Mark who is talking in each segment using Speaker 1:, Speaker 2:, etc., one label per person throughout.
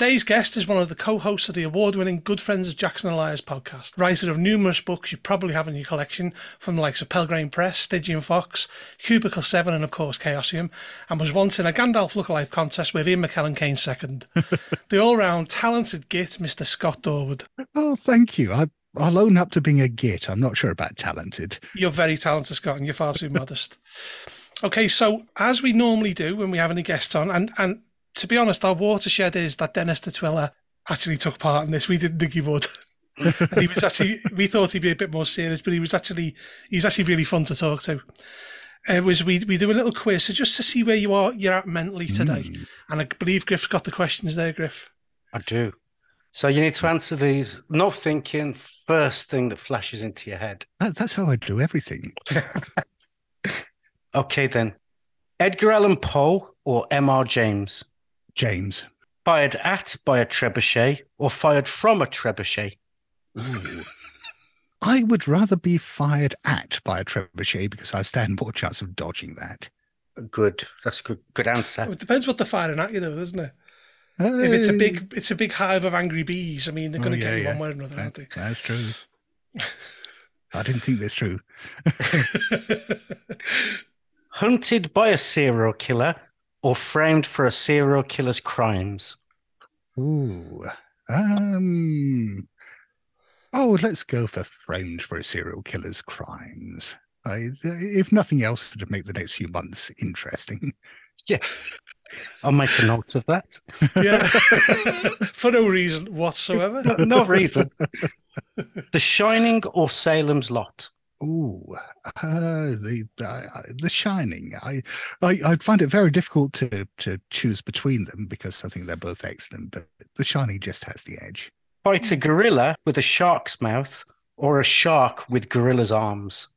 Speaker 1: Today's guest is one of the co-hosts of the award-winning Good Friends of Jackson Elias podcast, writer of numerous books you probably have in your collection from the likes of Pelgrane Press, Stygian Fox, Cubicle 7 and of course Chaosium, and was once in a Gandalf Look-Alive contest with Ian McKellen came second. the all-round talented git, Mr. Scott Dorward.
Speaker 2: Oh, thank you. I, I'll own up to being a git. I'm not sure about talented.
Speaker 1: You're very talented, Scott, and you're far too modest. Okay, so as we normally do when we have any guests on, and, and to be honest, our watershed is that Dennis Detwiller actually took part in this. We didn't think he would. and he was actually we thought he'd be a bit more serious, but he was actually he's actually really fun to talk to. It was we we do a little quiz so just to see where you are you're at mentally today. Mm. And I believe Griff's got the questions there, Griff.
Speaker 3: I do. So you need to answer these. No thinking. First thing that flashes into your head.
Speaker 2: That, that's how I do everything.
Speaker 3: okay then. Edgar Allan Poe or M.R. James?
Speaker 2: James.
Speaker 3: Fired at by a trebuchet or fired from a trebuchet?
Speaker 2: Ooh. I would rather be fired at by a trebuchet because I stand more chance of dodging that.
Speaker 3: Good. That's a good good answer.
Speaker 1: It depends what they're firing at you though, doesn't it? Uh, if it's a big it's a big hive of angry bees, I mean they're gonna oh, yeah, get you yeah. one way or another,
Speaker 2: that,
Speaker 1: aren't they?
Speaker 2: That's true. I didn't think that's true.
Speaker 3: Hunted by a serial killer or framed for a serial killer's crimes?
Speaker 2: Ooh. Um. Oh, let's go for framed for a serial killer's crimes. I, if nothing else, to make the next few months interesting.
Speaker 3: Yeah. I'll make a note of that.
Speaker 1: Yeah. for no reason whatsoever.
Speaker 3: No, no reason. the Shining or Salem's Lot?
Speaker 2: Ooh, uh, the uh, The Shining. I, I I find it very difficult to to choose between them because I think they're both excellent. But The Shining just has the edge.
Speaker 3: Fight a gorilla with a shark's mouth or a shark with gorilla's arms.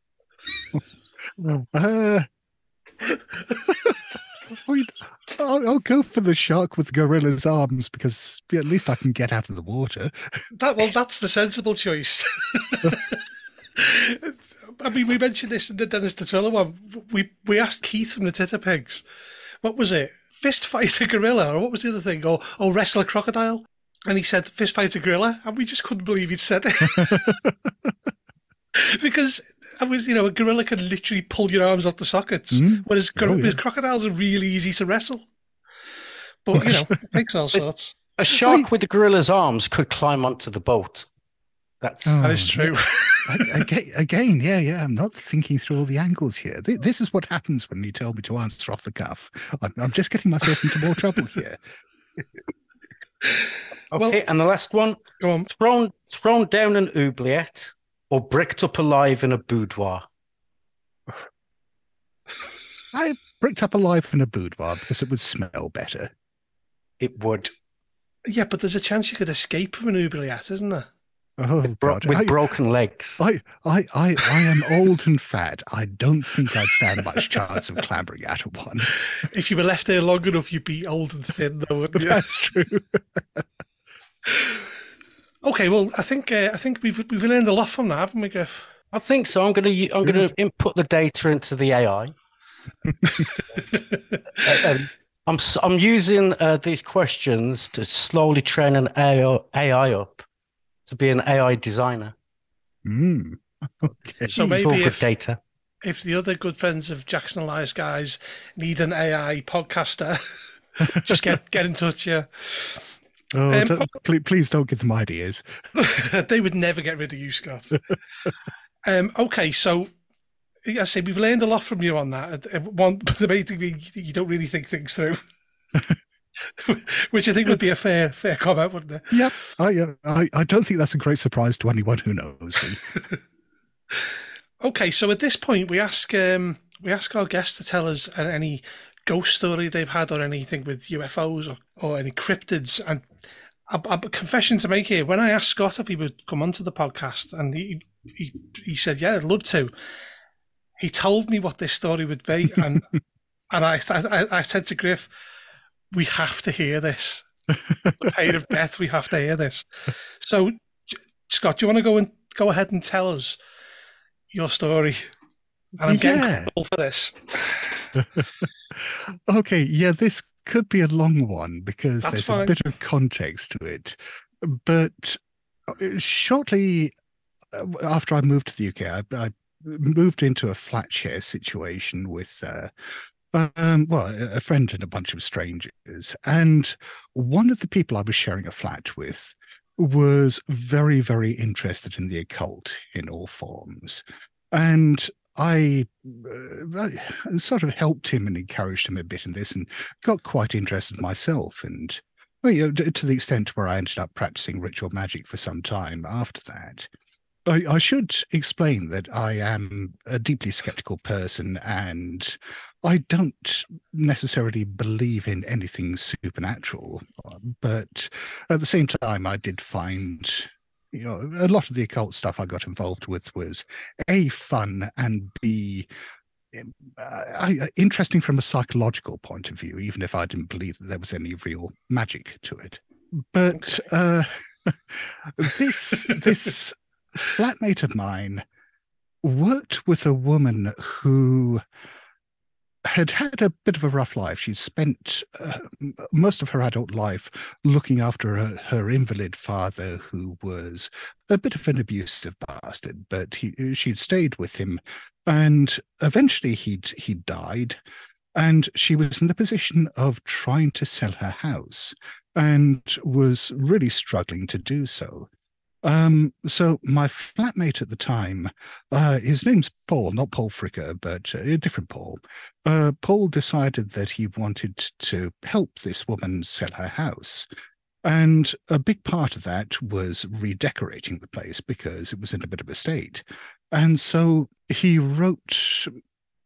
Speaker 2: uh, I'll, I'll, go for the shark with gorilla's arms because at least I can get out of the water.
Speaker 1: That well, that's the sensible choice. I mean, we mentioned this in the Dennis Detwiller one. We we asked Keith from the Titter Pigs, what was it? Fist fight a gorilla, or what was the other thing? Or or wrestle a crocodile? And he said fist fight a gorilla, and we just couldn't believe he'd said it. because I was, you know, a gorilla can literally pull your arms off the sockets, mm. whereas, oh, yeah. crocodiles are really easy to wrestle. But you know, it takes all sorts.
Speaker 3: A shark with the gorilla's arms could climb onto the boat. That's
Speaker 1: oh. that is true
Speaker 2: again, again, yeah, yeah. I'm not thinking through all the angles here. This is what happens when you tell me to answer off the cuff. I'm, I'm just getting myself into more trouble here.
Speaker 3: okay, well, and the last one:
Speaker 1: go on.
Speaker 3: Thrown, thrown down an oubliette or bricked up alive in a boudoir.
Speaker 2: I bricked up alive in a boudoir because it would smell better.
Speaker 3: It would.
Speaker 1: Yeah, but there's a chance you could escape from an oubliette, isn't there?
Speaker 2: Oh,
Speaker 3: with, bro- with I, broken legs.
Speaker 2: I, I, I, I am old and fat. I don't think I'd stand much chance of clambering out of one.
Speaker 1: If you were left there long enough, you'd be old and thin, though, wouldn't you?
Speaker 2: That's true.
Speaker 1: okay, well, I think uh, I think we've we've learned a lot from that, haven't we, Griff?
Speaker 3: I think so. I'm gonna I'm gonna input the data into the AI. uh, um, I'm I'm using uh, these questions to slowly train an AI, AI up to be an AI designer.
Speaker 2: Mm.
Speaker 1: Okay. So maybe if,
Speaker 3: data.
Speaker 1: if the other good friends of Jackson Elias guys need an AI podcaster, just get get in touch. Yeah.
Speaker 2: Oh, um, don't, please, please don't give them ideas.
Speaker 1: they would never get rid of you, Scott. um, okay, so I say we've learned a lot from you on that. Uh, one, the main thing you don't really think things through. Which I think would be a fair fair comment, wouldn't it?
Speaker 2: Yep. I, uh, I, I don't think that's a great surprise to anyone who knows me.
Speaker 1: okay, so at this point, we ask um, we ask our guests to tell us any ghost story they've had or anything with UFOs or, or any cryptids. And a, a confession to make here: when I asked Scott if he would come onto the podcast, and he he, he said, "Yeah, I'd love to," he told me what this story would be, and and I, I I said to Griff we have to hear this. the pain of death, we have to hear this. So, Scott, do you want to go and go ahead and tell us your story? And I'm yeah. getting for this.
Speaker 2: okay, yeah, this could be a long one because
Speaker 1: That's
Speaker 2: there's
Speaker 1: fine.
Speaker 2: a bit of context to it. But uh, shortly uh, after I moved to the UK, I, I moved into a flat share situation with, uh, um, well, a friend and a bunch of strangers. And one of the people I was sharing a flat with was very, very interested in the occult in all forms. And I, uh, sort of helped him and encouraged him a bit in this and got quite interested myself. And well, you know, to the extent where I ended up practicing ritual magic for some time after that. I, I should explain that I am a deeply skeptical person and I don't necessarily believe in anything supernatural. But at the same time, I did find, you know, a lot of the occult stuff I got involved with was A, fun, and B, uh, interesting from a psychological point of view, even if I didn't believe that there was any real magic to it. But uh, this this flatmate of mine worked with a woman who had had a bit of a rough life. She'd spent uh, most of her adult life looking after her, her invalid father, who was a bit of an abusive bastard. But he, she'd stayed with him, and eventually he'd he died, and she was in the position of trying to sell her house, and was really struggling to do so. Um, so my flatmate at the time, uh, his name's Paul, not Paul Fricker, but uh, a different Paul. Uh, Paul decided that he wanted to help this woman sell her house. And a big part of that was redecorating the place because it was in a bit of a state. And so he wrote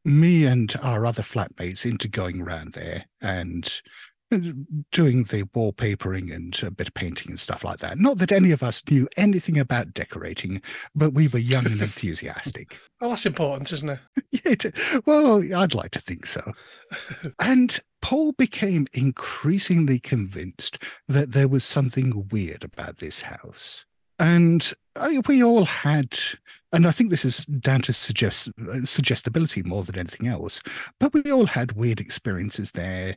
Speaker 2: me and our other flatmates into going around there and doing the wallpapering and a bit of painting and stuff like that. Not that any of us knew anything about decorating, but we were young and enthusiastic.
Speaker 1: Well, that's important, isn't it?
Speaker 2: Yeah, it- well, I'd like to think so. and Paul became increasingly convinced that there was something weird about this house. And I, we all had, and I think this is down to suggest suggestibility more than anything else, but we all had weird experiences there,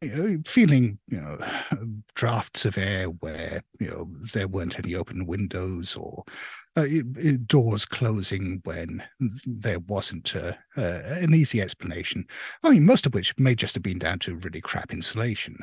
Speaker 2: you know, feeling, you know, drafts of air where, you know, there weren't any open windows or uh, doors closing when there wasn't uh, an easy explanation. I mean, most of which may just have been down to really crap insulation.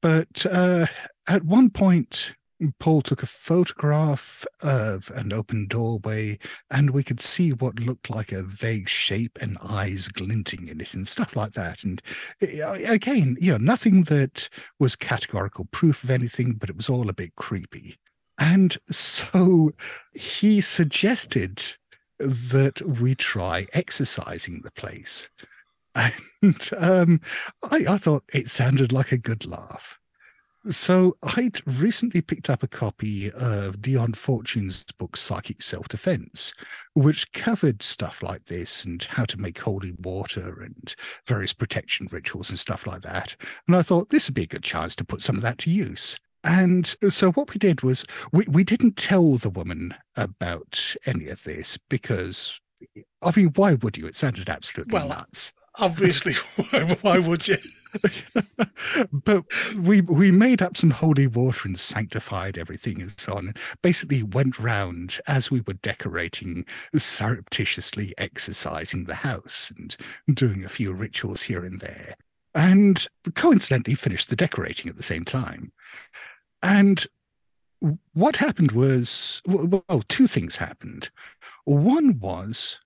Speaker 2: But uh, at one point, Paul took a photograph of an open doorway, and we could see what looked like a vague shape and eyes glinting in it and stuff like that. And uh, again, you know, nothing that was categorical proof of anything, but it was all a bit creepy. And so he suggested that we try exercising the place. And um, I, I thought it sounded like a good laugh. So I'd recently picked up a copy of Dion Fortune's book Psychic Self Defense, which covered stuff like this and how to make holy water and various protection rituals and stuff like that. And I thought this would be a good chance to put some of that to use. And so what we did was we, we didn't tell the woman about any of this because I mean, why would you? It sounded absolutely
Speaker 1: Well,
Speaker 2: nuts.
Speaker 1: Obviously, why, why would you?
Speaker 2: but we we made up some holy water and sanctified everything and so on. And basically went round as we were decorating, surreptitiously exercising the house and doing a few rituals here and there. And coincidentally finished the decorating at the same time. And what happened was well, two things happened. One was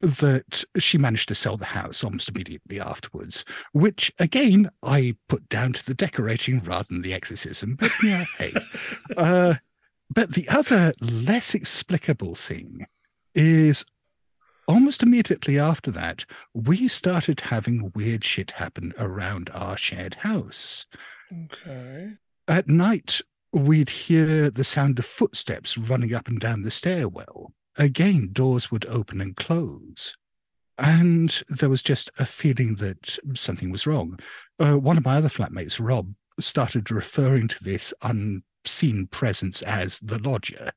Speaker 2: that she managed to sell the house almost immediately afterwards, which again I put down to the decorating rather than the exorcism. But yeah, hey. Uh, but the other less explicable thing is almost immediately after that, we started having weird shit happen around our shared house.
Speaker 1: Okay.
Speaker 2: At night, we'd hear the sound of footsteps running up and down the stairwell. Again, doors would open and close. And there was just a feeling that something was wrong. Uh, one of my other flatmates, Rob, started referring to this unseen presence as the lodger.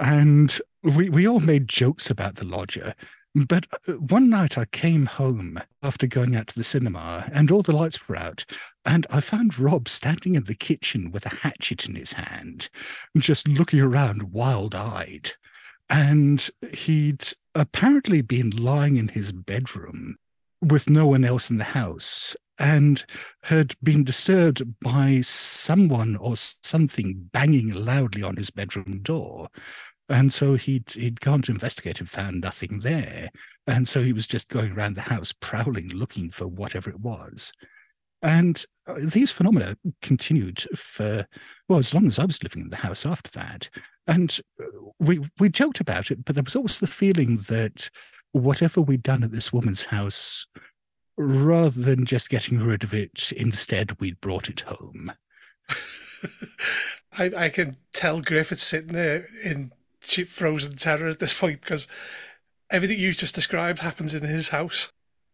Speaker 2: And we, we all made jokes about the lodger. But uh, one night I came home after going out to the cinema and all the lights were out. And I found Rob standing in the kitchen with a hatchet in his hand, just looking around wild eyed. And he'd apparently been lying in his bedroom with no one else in the house and had been disturbed by someone or something banging loudly on his bedroom door. And so he'd he'd gone to investigate and found nothing there. And so he was just going around the house prowling, looking for whatever it was. And uh, these phenomena continued for well as long as I was living in the house after that. And uh, we we joked about it, but there was always the feeling that whatever we'd done at this woman's house, rather than just getting rid of it, instead we'd brought it home.
Speaker 1: I, I can tell Griffith sitting there in frozen terror at this point because everything you just described happens in his house.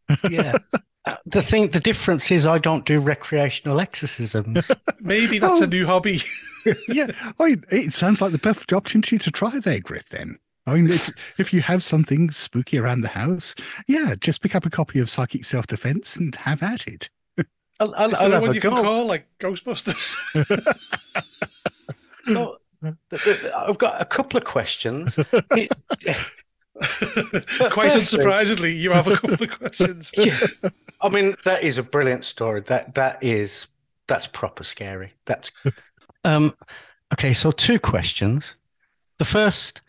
Speaker 3: Yeah. The thing, the difference is, I don't do recreational exorcisms.
Speaker 1: Maybe that's oh. a new hobby.
Speaker 2: yeah, oh, I mean, it sounds like the perfect opportunity to try there, Griff. Then, I mean, if if you have something spooky around the house, yeah, just pick up a copy of Psychic Self Defense and have at it.
Speaker 1: I'll, I'll, Is I'll what you go. can call like Ghostbusters.
Speaker 3: so, I've got a couple of questions.
Speaker 1: Quite unsurprisingly, you have a couple of questions.
Speaker 3: yeah. I mean, that is a brilliant story. That that is that's proper scary. That's um okay, so two questions. The first,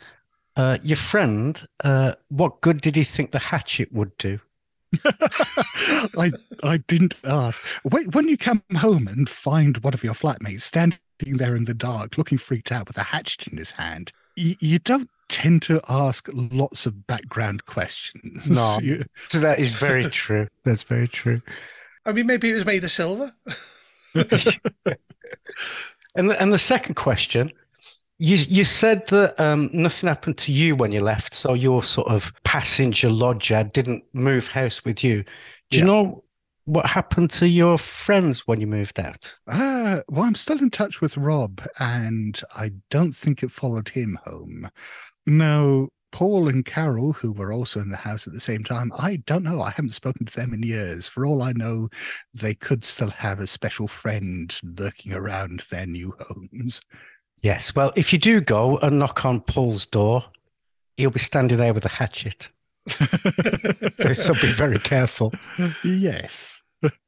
Speaker 3: uh, your friend, uh, what good did he think the hatchet would do?
Speaker 2: I I didn't ask. When you come home and find one of your flatmates standing there in the dark, looking freaked out with a hatchet in his hand, you, you don't tend to ask lots of background questions.
Speaker 3: No, so that is very true. That's very true.
Speaker 1: I mean, maybe it was made of silver.
Speaker 3: and the, and the second question, you you said that um, nothing happened to you when you left, so your sort of passenger lodger didn't move house with you. Do you yeah. know what happened to your friends when you moved out?
Speaker 2: Uh, well, I'm still in touch with Rob, and I don't think it followed him home. Now, Paul and Carol, who were also in the house at the same time, I don't know. I haven't spoken to them in years. For all I know, they could still have a special friend lurking around their new homes.
Speaker 3: Yes. Well, if you do go and knock on Paul's door, he'll be standing there with a hatchet. so, so be very careful.
Speaker 2: Yes.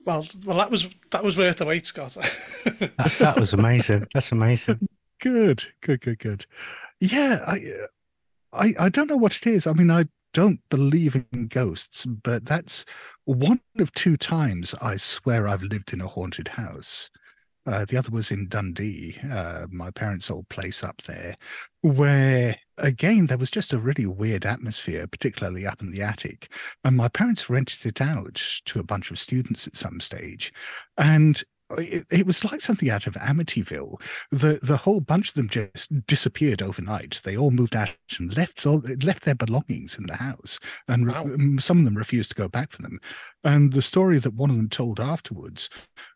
Speaker 1: Well, well, that was that was worth the wait, Scott.
Speaker 3: that, that was amazing. That's amazing.
Speaker 2: Good, good, good, good. Yeah, I I, I don't know what it is. I mean, I don't believe in ghosts, but that's one of two times I swear I've lived in a haunted house. Uh, the other was in Dundee, uh, my parents' old place up there, where again there was just a really weird atmosphere, particularly up in the attic. And my parents rented it out to a bunch of students at some stage, and it, it, was like something out of Amityville. The the whole bunch of them just disappeared overnight. They all moved out and left all left their belongings in the house, and wow. some of them refused to go back for them. And the story that one of them told afterwards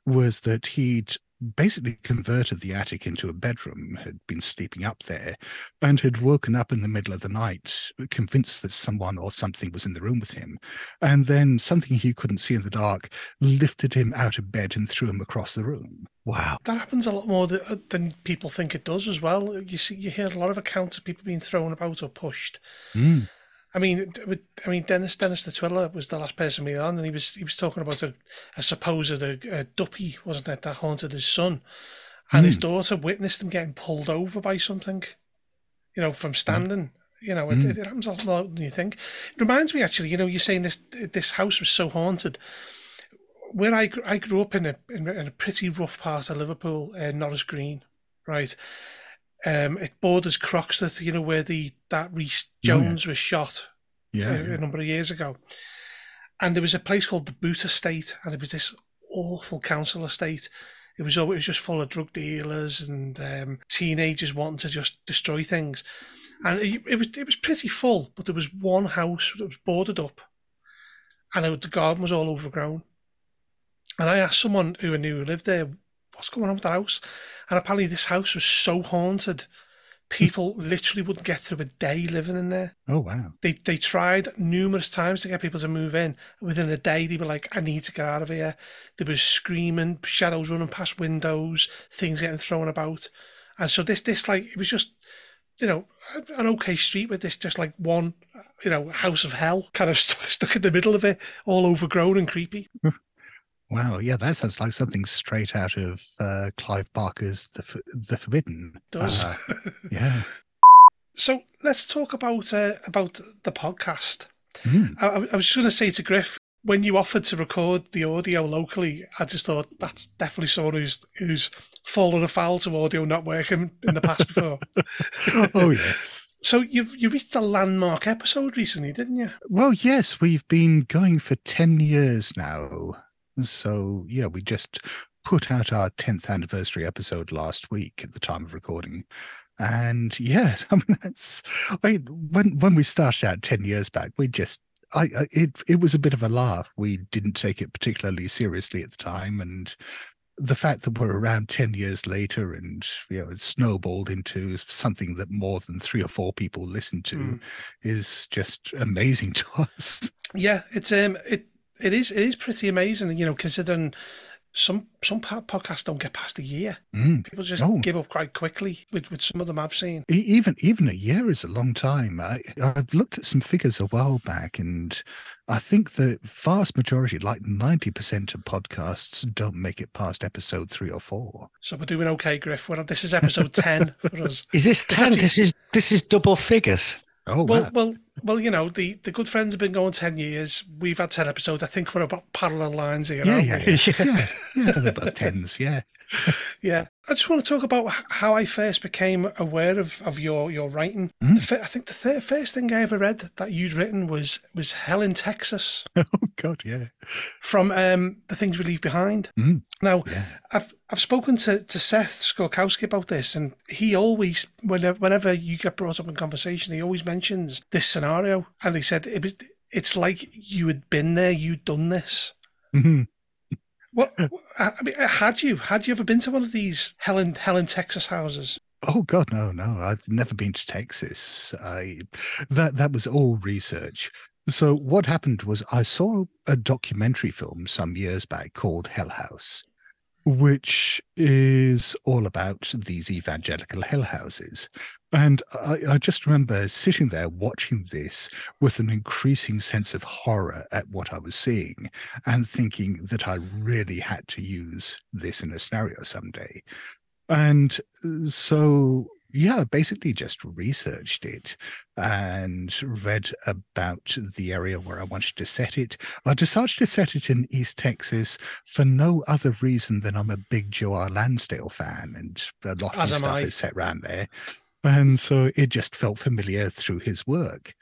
Speaker 2: was that he'd basically converted the attic into a bedroom, had been sleeping up there, and had woken up in the middle of the night, convinced that someone or something was in the room with him. And then something he couldn't see in the dark lifted him out of bed and threw him across the room.
Speaker 3: Wow.
Speaker 1: That happens a lot more than people think it does as well. You see, you hear a lot of accounts of people being thrown about or pushed.
Speaker 2: Mm.
Speaker 1: I mean, I mean, Dennis Dennis Detwiller was the last person we on, and he was he was talking about a, a supposed a, a duppy, wasn't it, that haunted his son, and mm. his hmm. daughter witnessed him getting pulled over by something, you know, from standing. Mm. You know, it, mm. it, happens a lot more than you think. It reminds me actually, you know, you're saying this this house was so haunted. Where I I grew up in a in a pretty rough part of Liverpool, uh, Norris Green, right. Um, it borders Croxteth, you know, where the that Jones oh, yeah. was shot
Speaker 2: yeah,
Speaker 1: a,
Speaker 2: yeah,
Speaker 1: a, number of years ago. And there was a place called the Boot Estate, and it was this awful council estate. It was always just full of drug dealers and um, teenagers wanting to just destroy things. And it, it, was it was pretty full, but there was one house that was boarded up, and it, the garden was all overgrown. And I asked someone who I knew who lived there, "What's going on with the house?" And apparently, this house was so haunted people literally wouldn't get through a day living in there.
Speaker 2: Oh wow!
Speaker 1: They they tried numerous times to get people to move in. Within a day, they were like, "I need to get out of here." There was screaming, shadows running past windows, things getting thrown about, and so this this like it was just you know an okay street with this just like one you know house of hell kind of stuck, stuck in the middle of it, all overgrown and creepy.
Speaker 2: Wow, yeah, that sounds like something straight out of uh, Clive Barker's The The Forbidden.
Speaker 1: Does uh,
Speaker 2: yeah.
Speaker 1: So let's talk about uh, about the podcast. Mm. I, I, was just going to say to Griff when you offered to record the audio locally, I just thought that's definitely someone who's who's fallen afoul to audio not working in the past before.
Speaker 2: oh yes.
Speaker 1: So you've you reached a landmark episode recently, didn't you?
Speaker 2: Well, yes, we've been going for ten years now. So, yeah, we just put out our 10th anniversary episode last week at the time of recording. And yeah, I mean, that's I, when when we started out 10 years back, we just I, I, it it was a bit of a laugh. We didn't take it particularly seriously at the time, and the fact that we're around 10 years later and you know it's snowballed into something that more than three or four people listen to mm. is just amazing to us
Speaker 1: yeah it's um it it is it is pretty amazing, you know, considering some some podcasts don't get past a year. Mm. People just oh. give up quite quickly with, with some of them I've seen.
Speaker 2: Even even a year is a long time. I I looked at some figures a while back, and I think the vast majority, like ninety percent of podcasts, don't make it past episode three or four.
Speaker 1: So we're doing okay, Griff. Well, this is episode ten for us.
Speaker 3: Is this ten? This is this is double figures.
Speaker 2: Oh
Speaker 1: well, wow. well, well. You know, the the good friends have been going ten years. We've had ten episodes. I think we're about parallel lines here.
Speaker 2: Yeah, yeah, yeah, yeah, yeah. About tens, yeah.
Speaker 1: Yeah, I just want to talk about how I first became aware of, of your, your writing. Mm. F- I think the th- first thing I ever read that you'd written was was Hell in Texas.
Speaker 2: Oh God, yeah.
Speaker 1: From um, the things we leave behind.
Speaker 2: Mm.
Speaker 1: Now,
Speaker 2: yeah.
Speaker 1: I've I've spoken to, to Seth Skorkowsky about this, and he always, whenever whenever you get brought up in conversation, he always mentions this scenario, and he said it was it's like you had been there, you'd done this.
Speaker 2: Mm-hmm.
Speaker 1: What I mean, had you had you ever been to one of these Helen Helen Texas houses?
Speaker 2: Oh God, no, no! I've never been to Texas. I that that was all research. So what happened was I saw a documentary film some years back called Hell House, which is all about these evangelical hell houses. And I, I, just remember sitting there watching this with an increasing sense of horror at what I was seeing and thinking that I really had to use this in a scenario someday. And so yeah, basically just researched it and read about the area where I wanted to set it. I decided to set it in East Texas for no other reason than I'm a big Joe R. Lansdale fan, and a lot of his stuff I. is set around there. And so it just felt familiar through his work.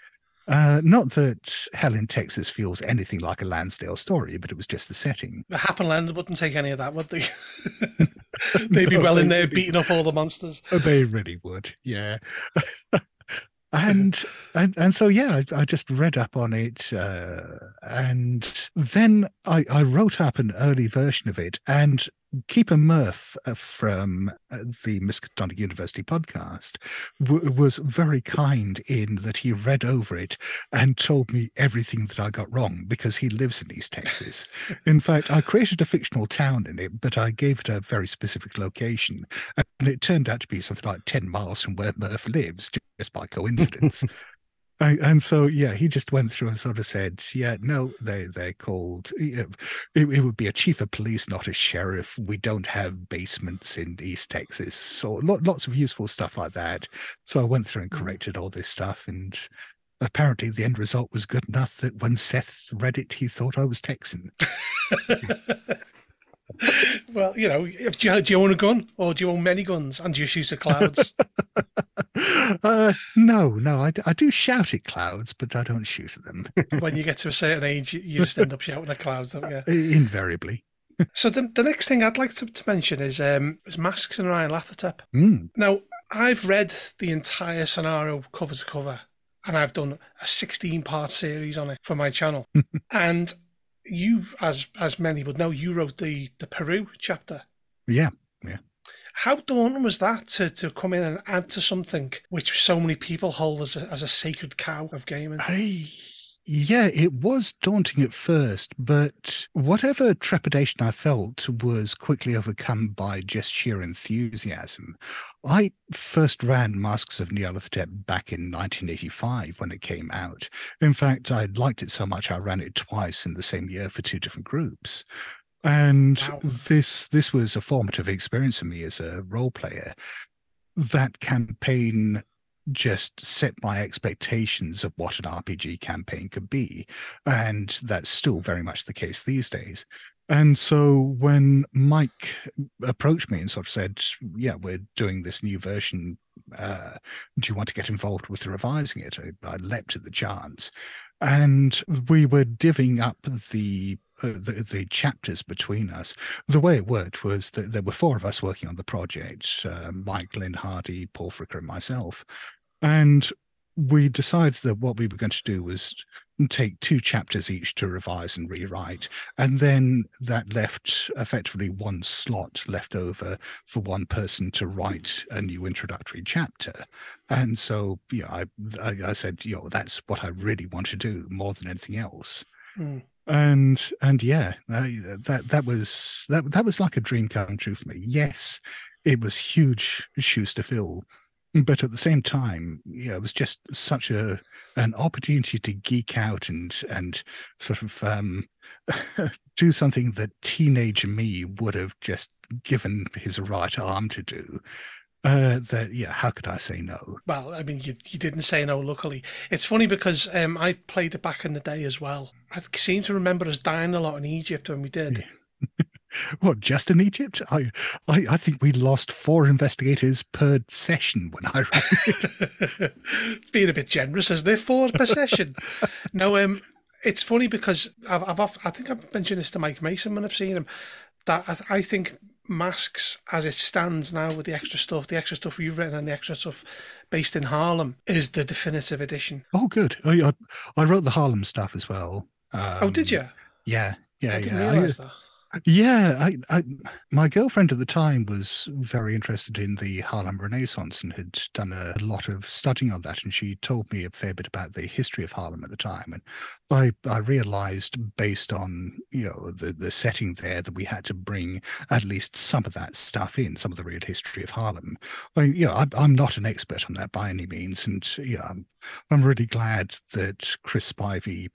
Speaker 2: Uh, not that Hell in Texas feels anything like a Lansdale story, but it was just the setting.
Speaker 1: The Hap and Leonard wouldn't take any of that, would they? They'd be no, well in there beating up all the monsters.
Speaker 2: They really would, yeah. and, and and so yeah, I, I just read up on it, uh, and then I, I wrote up an early version of it, and Keeper Murph uh, from uh, the Miskatonic University podcast w- was very kind in that he read over it and told me everything that I got wrong because he lives in East Texas. in fact, I created a fictional town in it, but I gave it a very specific location, and it turned out to be something like 10 miles from where Murph lives, just by coincidence. and so yeah he just went through and sort of said yeah no they they're called it, it, would be a chief of police not a sheriff. We don't have basements in east texas. So lots of useful stuff like that. So i went through and mm-hmm. corrected all this stuff and apparently the end result was good enough that when seth read it he thought i was texan
Speaker 1: well, you know, if, do, you, do you own a gun or do you own many guns and do you shoot at clouds?
Speaker 2: uh, no, no, I, I do shout at clouds, but I don't shoot at them.
Speaker 1: when you get to a certain age, you just end up shouting at clouds, don't you?
Speaker 2: Invariably.
Speaker 1: so the, the next thing I'd like to, to mention is um, is Masks of Nyarlathotep.
Speaker 2: Mm.
Speaker 1: Now, I've read the entire scenario cover to cover, and I've done a 16 part series on it for my channel. and you, as as many would know, you wrote the the Peru chapter.
Speaker 2: Yeah, yeah.
Speaker 1: How daunting was that to, to come in and add to something which so many people hold as a, as a sacred cow of gaming?
Speaker 2: I yeah, it was daunting at first, but whatever trepidation I felt was quickly overcome by just sheer enthusiasm. I first ran Masks of Nyarlathotep back in 1985 when it came out. In fact, I liked it so much I ran it twice in the same year for two different groups. And wow. this this was a formative experience for me as a role player. That campaign just set my expectations of what an RPG campaign could be. And that's still very much the case these days. And so when Mike approached me and sort of said, Yeah, we're doing this new version. Uh, do you want to get involved with revising it? I, I leapt at the chance. And we were divvying up the, uh, the, the chapters between us. The way it worked was that there were four of us working on the project: uh, Mike, Lynne Hardy, Paul Fricker, and myself. And we decided that what we were going to do was take two chapters each to revise and rewrite. And then that left effectively one slot left over for one person to write a new introductory chapter. And so, yeah, I, I, I said, you know, that's what I really want to do more than anything else. Mm. And and yeah, that that was that that was like a dream come true for me. Yes, it was huge shoes to fill but at the same time, yeah, it was just such a an opportunity to geek out and and sort of um, do something that teenage me would have just given his right arm to do. Uh, that yeah, how could I say no?
Speaker 1: Well, I mean, you you didn't say no. Luckily, it's funny because um, I played it back in the day as well. I seem to remember us dying a lot in Egypt when we did.
Speaker 2: Yeah. What, just in Egypt? I, I, I think we lost four investigators per session when I ran it.
Speaker 1: Being a bit generous, isn't it? Four per session. no, um, it's funny because I've, I've, I think I've mentioned this to Mike Mason when I've seen him. That I, I think masks as it stands now with the extra stuff, the extra stuff you've written and the extra stuff based in Harlem is the definitive edition.
Speaker 2: Oh, good. I, I, I wrote the Harlem stuff as well.
Speaker 1: Um, oh, did you?
Speaker 2: Yeah, yeah,
Speaker 1: I
Speaker 2: yeah.
Speaker 1: I, that.
Speaker 2: Yeah, I, I, my girlfriend at the time was very interested in the Harlem Renaissance and had done a lot of studying on that, and she told me a fair bit about the history of Harlem at the time. And I, I realized, based on you know the the setting there, that we had to bring at least some of that stuff in, some of the real history of Harlem. I, you know, I, I'm not an expert on that by any means, and you know, I'm, I'm really glad that Chris Spivey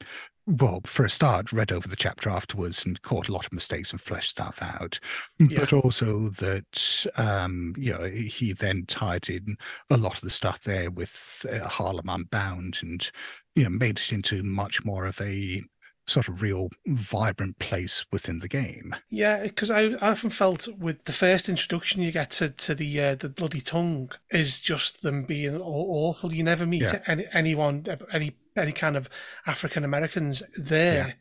Speaker 2: well, for a start, read over the chapter afterwards and caught a lot of mistakes and fleshed stuff out. Yeah. But also that, um, you know, he then tied in a lot of the stuff there with uh, Harlem Unbound and, you know, made it into much more of a sort of real vibrant place within the game.
Speaker 1: Yeah, because I, I often felt with the first introduction you get to, to the uh, the bloody tongue is just them being awful. You never meet yeah. any, anyone, any any kind of African Americans there. Yeah.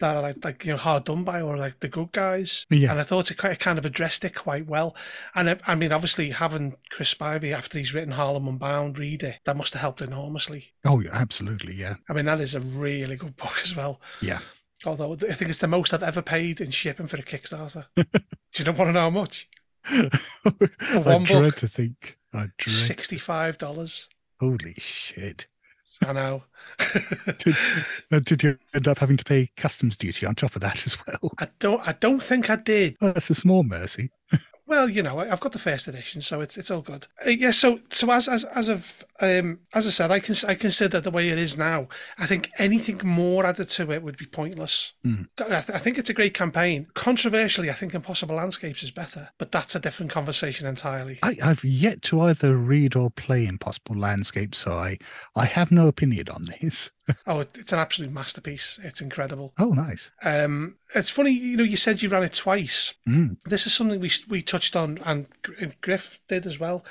Speaker 1: That are like, like you know hard done by or like the good guys, yeah. And I thought it quite kind of addressed it quite well. And I, I mean, obviously having Chris Spivey after he's written Harlem Unbound read it, that must have helped enormously.
Speaker 2: Oh yeah, absolutely, yeah.
Speaker 1: I mean, that is a really good book as well.
Speaker 2: Yeah.
Speaker 1: Although I think it's the most I've ever paid in shipping for a Kickstarter. Do you don't want to know how much?
Speaker 2: One I dread book, to think. I dread.
Speaker 1: Sixty-five dollars.
Speaker 2: Holy shit!
Speaker 1: I know.
Speaker 2: did, did, you end up having to pay customs duty on top of that as well?
Speaker 1: I don't. I don't think I did.
Speaker 2: Oh, that's a small mercy.
Speaker 1: Well, you know, I've got the first edition, so it's it's all good. Uh, yeah. So so as as as of um, as I said, I can I consider the way it is now. I think anything more added to it would be pointless. Mm. I, th- I, think it's a great campaign. Controversially, I think Impossible Landscapes is better, but that's a different conversation entirely.
Speaker 2: I, have yet to either read or play Impossible Landscapes, so I I have no opinion on this.
Speaker 1: oh, it's an absolute masterpiece. It's incredible.
Speaker 2: Oh, nice.
Speaker 1: Um, it's funny, you know, you said you ran it twice.
Speaker 2: Mm.
Speaker 1: This is something we we touched on, and Griff did as well.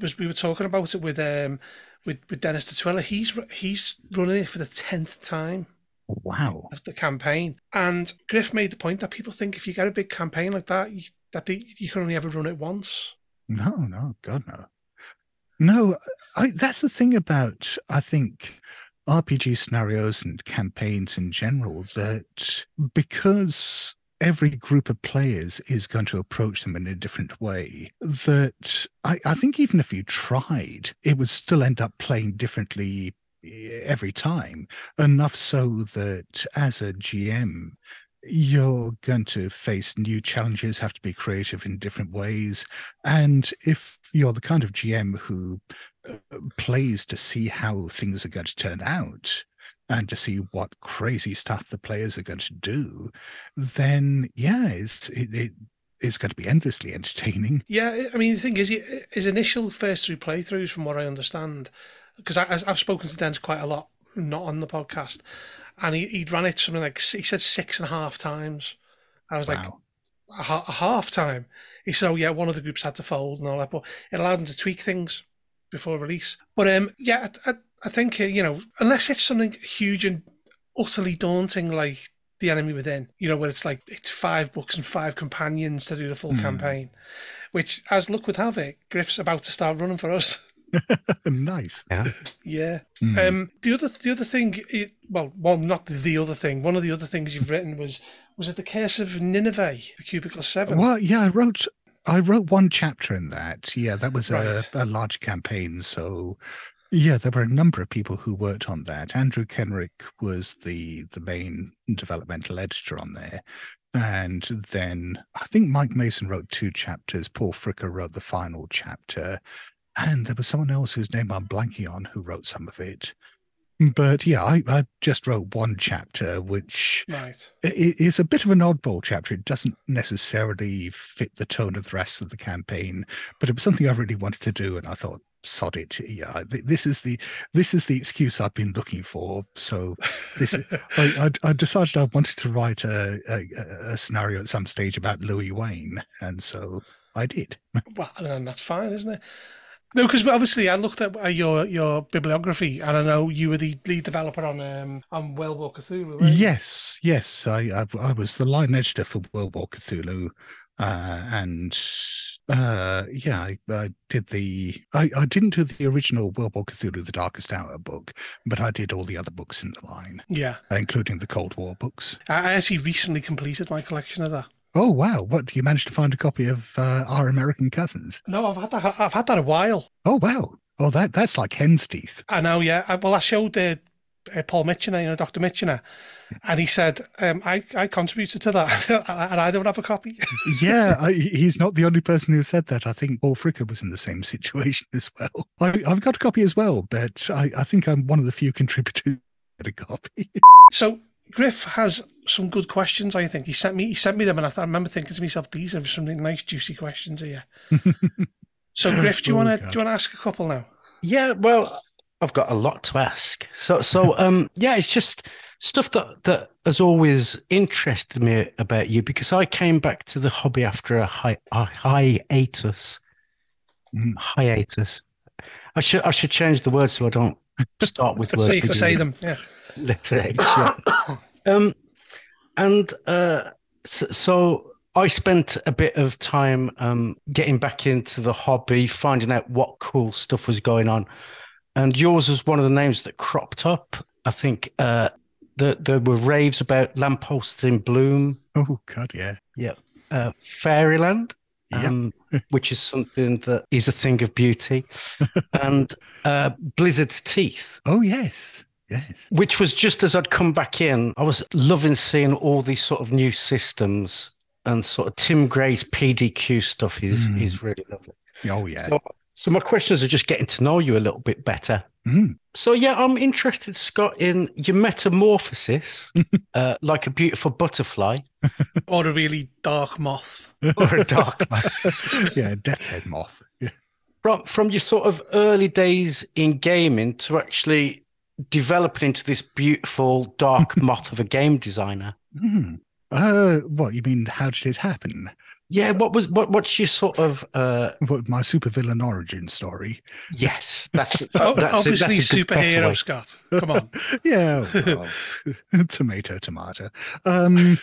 Speaker 1: Was we were talking about it with um with with Dennis Detwiller. He's he's running it for the tenth time.
Speaker 2: Wow.
Speaker 1: Of the campaign, and Griff made the point that people think if you get a big campaign like that, you, that they, you can only ever run it once.
Speaker 2: No, no, God no. No, I, that's the thing about I think RPG scenarios and campaigns in general that because every group of players is going to approach them in a different way, that I, I think even if you tried, it would still end up playing differently eh, every time. Enough so that as a GM, you're going to face new challenges, have to be creative in different ways. And if you're the kind of GM who uh, plays to see how things are going to turn out, and to see what crazy stuff the players are going to do, then yeah, it's it, it is going to be endlessly entertaining.
Speaker 1: Yeah, I mean the thing is, his initial first three playthroughs, from what I understand, because I've spoken to Dennis quite a lot, not on the podcast, and he he'd run it something like he said six and a half times. I was wow. like a, a, half time. He said, "Oh yeah, one of the groups had to fold and all that, but it allowed him to tweak things before release." But um, yeah, I, I, I think uh, you know, unless it's something huge and utterly daunting like the enemy within, you know, where it's like it's five books and five companions to do the full mm. campaign, which, as luck would have it, Griff's about to start running for us.
Speaker 2: nice.
Speaker 3: Yeah.
Speaker 1: Yeah. Mm. Um, the other the other thing, it, well, well, not the other thing. One of the other things you've written was was it the Curse of Nineveh, the Cubicle Seven?
Speaker 2: Well, yeah, I wrote I wrote one chapter in that. Yeah, that was right. a, a large campaign. So yeah, there were a number of people who worked on that. Andrew Kenrick was the the main developmental editor on there. And then I think Mike Mason wrote two chapters. Paul Fricker wrote the final chapter. And there was someone else whose name I'm blanking on who wrote some of it. But yeah, I, I just wrote one chapter, which
Speaker 1: right.
Speaker 2: is a bit of an oddball chapter. It doesn't necessarily fit the tone of the rest of the campaign, but it was something I really wanted to do. And I thought, sod it yeah this is the this is the excuse i've been looking for. So this I, I, I, decided i wanted to write a, a, a, scenario at some stage about louis Wayne, and so i did.
Speaker 1: Well and that's fine isn't it? No because obviously i looked at your your bibliography and i know you were the lead developer on um on world war cthulhu
Speaker 2: right? yes yes I, I i was the line editor for world war cthulhu uh, and uh, yeah, I, I, did the. I, I didn't do the original World War Cthulhu: The Darkest Hour book, but I did all the other books in the line.
Speaker 1: Yeah,
Speaker 2: including the Cold War books.
Speaker 1: I actually recently completed my collection of that.
Speaker 2: Oh wow! What do you managed to find a copy of uh, Our American Cousins?
Speaker 1: No, I've had that. I've had that a while.
Speaker 2: Oh wow! Oh, that that's like hen's teeth.
Speaker 1: I know. Yeah. I, well, I showed uh, uh, Paul Mitchener, you know, Dr. Mitchener, and he said, um, I, I contributed to that, and I don't have a copy.
Speaker 2: yeah, I, he's not the only person who said that. I think Paul Fricker was in the same situation as well. I, have got a copy as well, but I, I think I'm one of the few contributors to a copy.
Speaker 1: so Griff has some good questions. I think he sent me he sent me them, and I, th- I remember thinking to myself, these are some nice juicy questions here. so Griff, do you oh, want to do you want to ask a couple now?
Speaker 3: Yeah, well, I've got a lot to ask. So, so um, yeah, it's just stuff that that has always interested me about you because I came back to the hobby after a, hi, a hiatus. Mm. Hiatus. I should I should change the words so I don't start with words.
Speaker 1: so you can say them. Yeah.
Speaker 3: Letter H. Yeah. um, and uh, so, so I spent a bit of time um, getting back into the hobby, finding out what cool stuff was going on and yours was one of the names that cropped up. I think uh, the, there were raves about lampposts in bloom.
Speaker 2: Oh God, yeah,
Speaker 3: yeah. Uh, Fairyland, um, which is something that is a thing of beauty, and uh, Blizzard's Teeth.
Speaker 2: Oh yes. Yes.
Speaker 3: Which was just as I'd come back in, I was loving seeing all these sort of new systems and sort of Tim Gray's PDQ stuff is mm. is really lovely.
Speaker 2: Oh yeah. So
Speaker 3: so my questions are just getting to know you a little bit better.
Speaker 2: Mm.
Speaker 3: So yeah, I'm interested, Scott, in your metamorphosis, uh, like a beautiful butterfly,
Speaker 1: or a really dark moth,
Speaker 3: or a dark moth.
Speaker 2: yeah, death's head moth. Yeah.
Speaker 3: From from your sort of early days in gaming to actually developing into this beautiful dark moth of a game designer.
Speaker 2: Mm. Uh, what you mean? How did it happen?
Speaker 3: Yeah, what was what? What's your sort of uh,
Speaker 2: what, my supervillain origin story?
Speaker 3: Yes, that's, that's
Speaker 1: obviously that's superhero. Scott, come on.
Speaker 2: yeah, well, tomato, tomato. Um,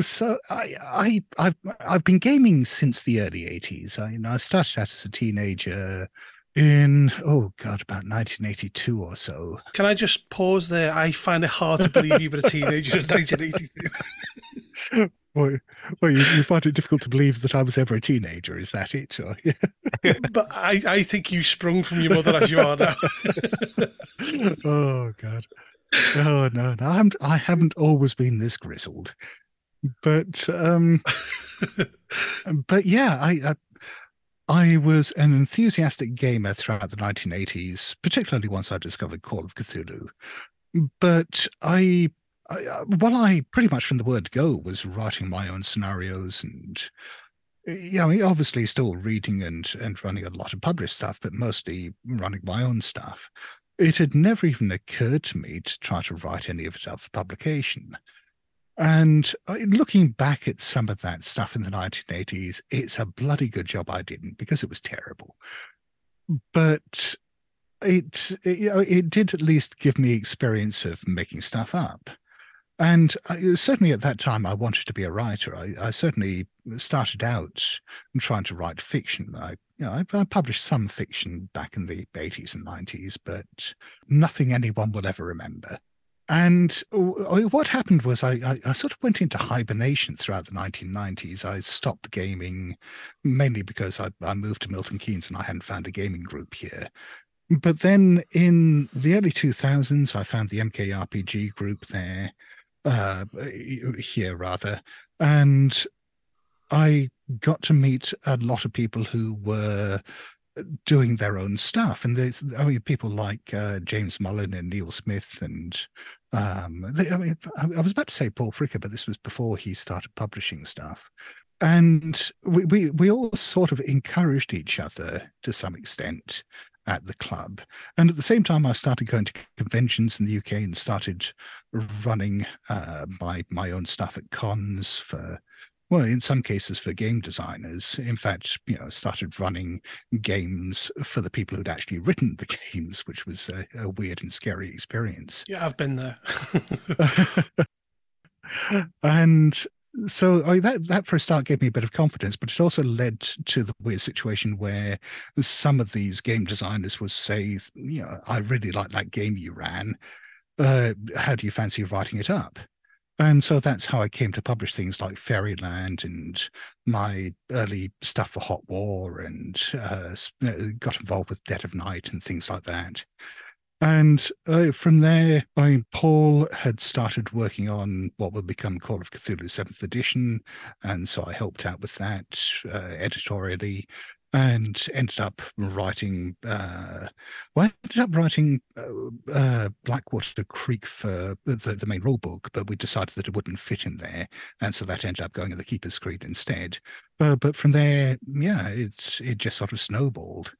Speaker 2: so I, I, I've I've been gaming since the early '80s. I, you know, I started out as a teenager in oh god about 1982 or so
Speaker 1: can i just pause there i find it hard to believe you were a teenager in 1982
Speaker 2: Well, well you, you, find it difficult to believe that I was ever a teenager. Is that it? Or,
Speaker 1: yeah. but I, I think you sprung from your mother as you are now.
Speaker 2: oh God. Oh no, no, I haven't. I haven't always been this grizzled, but um, but yeah, I, I I was an enthusiastic gamer throughout the 1980s, particularly once I discovered Call of Cthulhu. But I I, well, I pretty much from the word go was writing my own scenarios and yeah, I mean, obviously still reading and and running a lot of published stuff, but mostly running my own stuff. It had never even occurred to me to try to write any of it up for publication. And uh, looking back at some of that stuff in the 1980s, it's a bloody good job I didn't because it was terrible. But it, it, you know, it did at least give me experience of making stuff up. And I, certainly at that time, I wanted to be a writer. I, I certainly started out trying to write fiction. I, you know, I, I, published some fiction back in the 80s and 90s, but nothing anyone will ever remember. And uh, uh, what happened was I, I, sort of went into hibernation throughout the 1990s. I stopped gaming mainly because I, I moved to Milton Keynes and I hadn't found a gaming group here. But then in the early 2000s, I found the MKRPG group there uh, here rather, and I got to meet a lot of people who were doing their own stuff, and there's I mean people like uh, James Mullen and Neil Smith, and um, they, I mean I was about to say Paul Fricker, but this was before he started publishing stuff. And we, we, we all sort of encouraged each other to some extent at the club. And at the same time, I started going to conventions in the UK and started running uh, my my own stuff at cons for. Well, in some cases for game designers. In fact, you know, started running games for the people who'd actually written the games, which was a, a weird and scary experience.
Speaker 1: Yeah, I've been there.
Speaker 2: and so I, that that for a start gave me a bit of confidence, but it also led to the weird situation where some of these game designers would say, you know, I really like that game you ran. Uh, how do you fancy writing it up? And so that's how I came to publish things like Fairyland and my early stuff for Hot War and uh, uh got involved with Dead of Night and things like that. And uh, from there, I Paul had started working on what would become Call of Cthulhu 7th edition. And so I helped out with that uh, editorially and ended up writing, uh, well, I ended up writing uh, uh, Blackwater Creek for the, the main rule book, but we decided that it wouldn't fit in there. And so that ended up going in the Keeper Screen instead. Uh, but from there, yeah, it, it just sort of snowballed.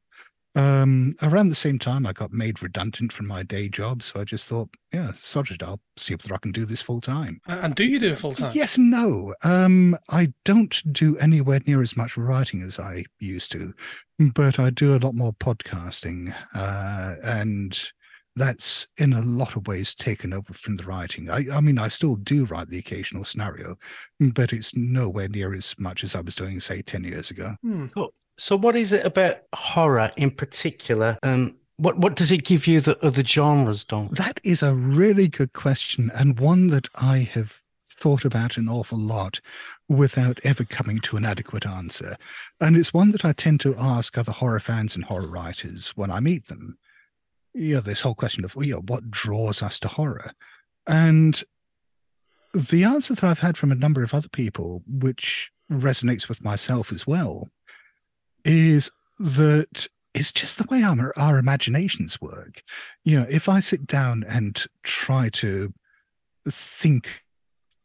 Speaker 2: Um, around the same time, I got made redundant from my day job, so I just thought, yeah, sod it, I'll see whether I can do this full time.
Speaker 1: And do you do it full time?
Speaker 2: Yes, no. Um, I don't do anywhere near as much writing as I used to, but I do a lot more podcasting, uh, and that's in a lot of ways taken over from the writing. I, I mean, I still do write the occasional scenario, but it's nowhere near as much as I was doing, say, ten years ago.
Speaker 3: Hmm. Cool. So, what is it about horror in particular? Um, what what does it give you that other genres don't?
Speaker 2: That is a really good question, and one that I have thought about an awful lot without ever coming to an adequate answer. And it's one that I tend to ask other horror fans and horror writers when I meet them. You know, this whole question of, you know, what draws us to horror? And the answer that I've had from a number of other people, which resonates with myself as well, is that it's just the way our, our imaginations work. You know, if I sit down and try to think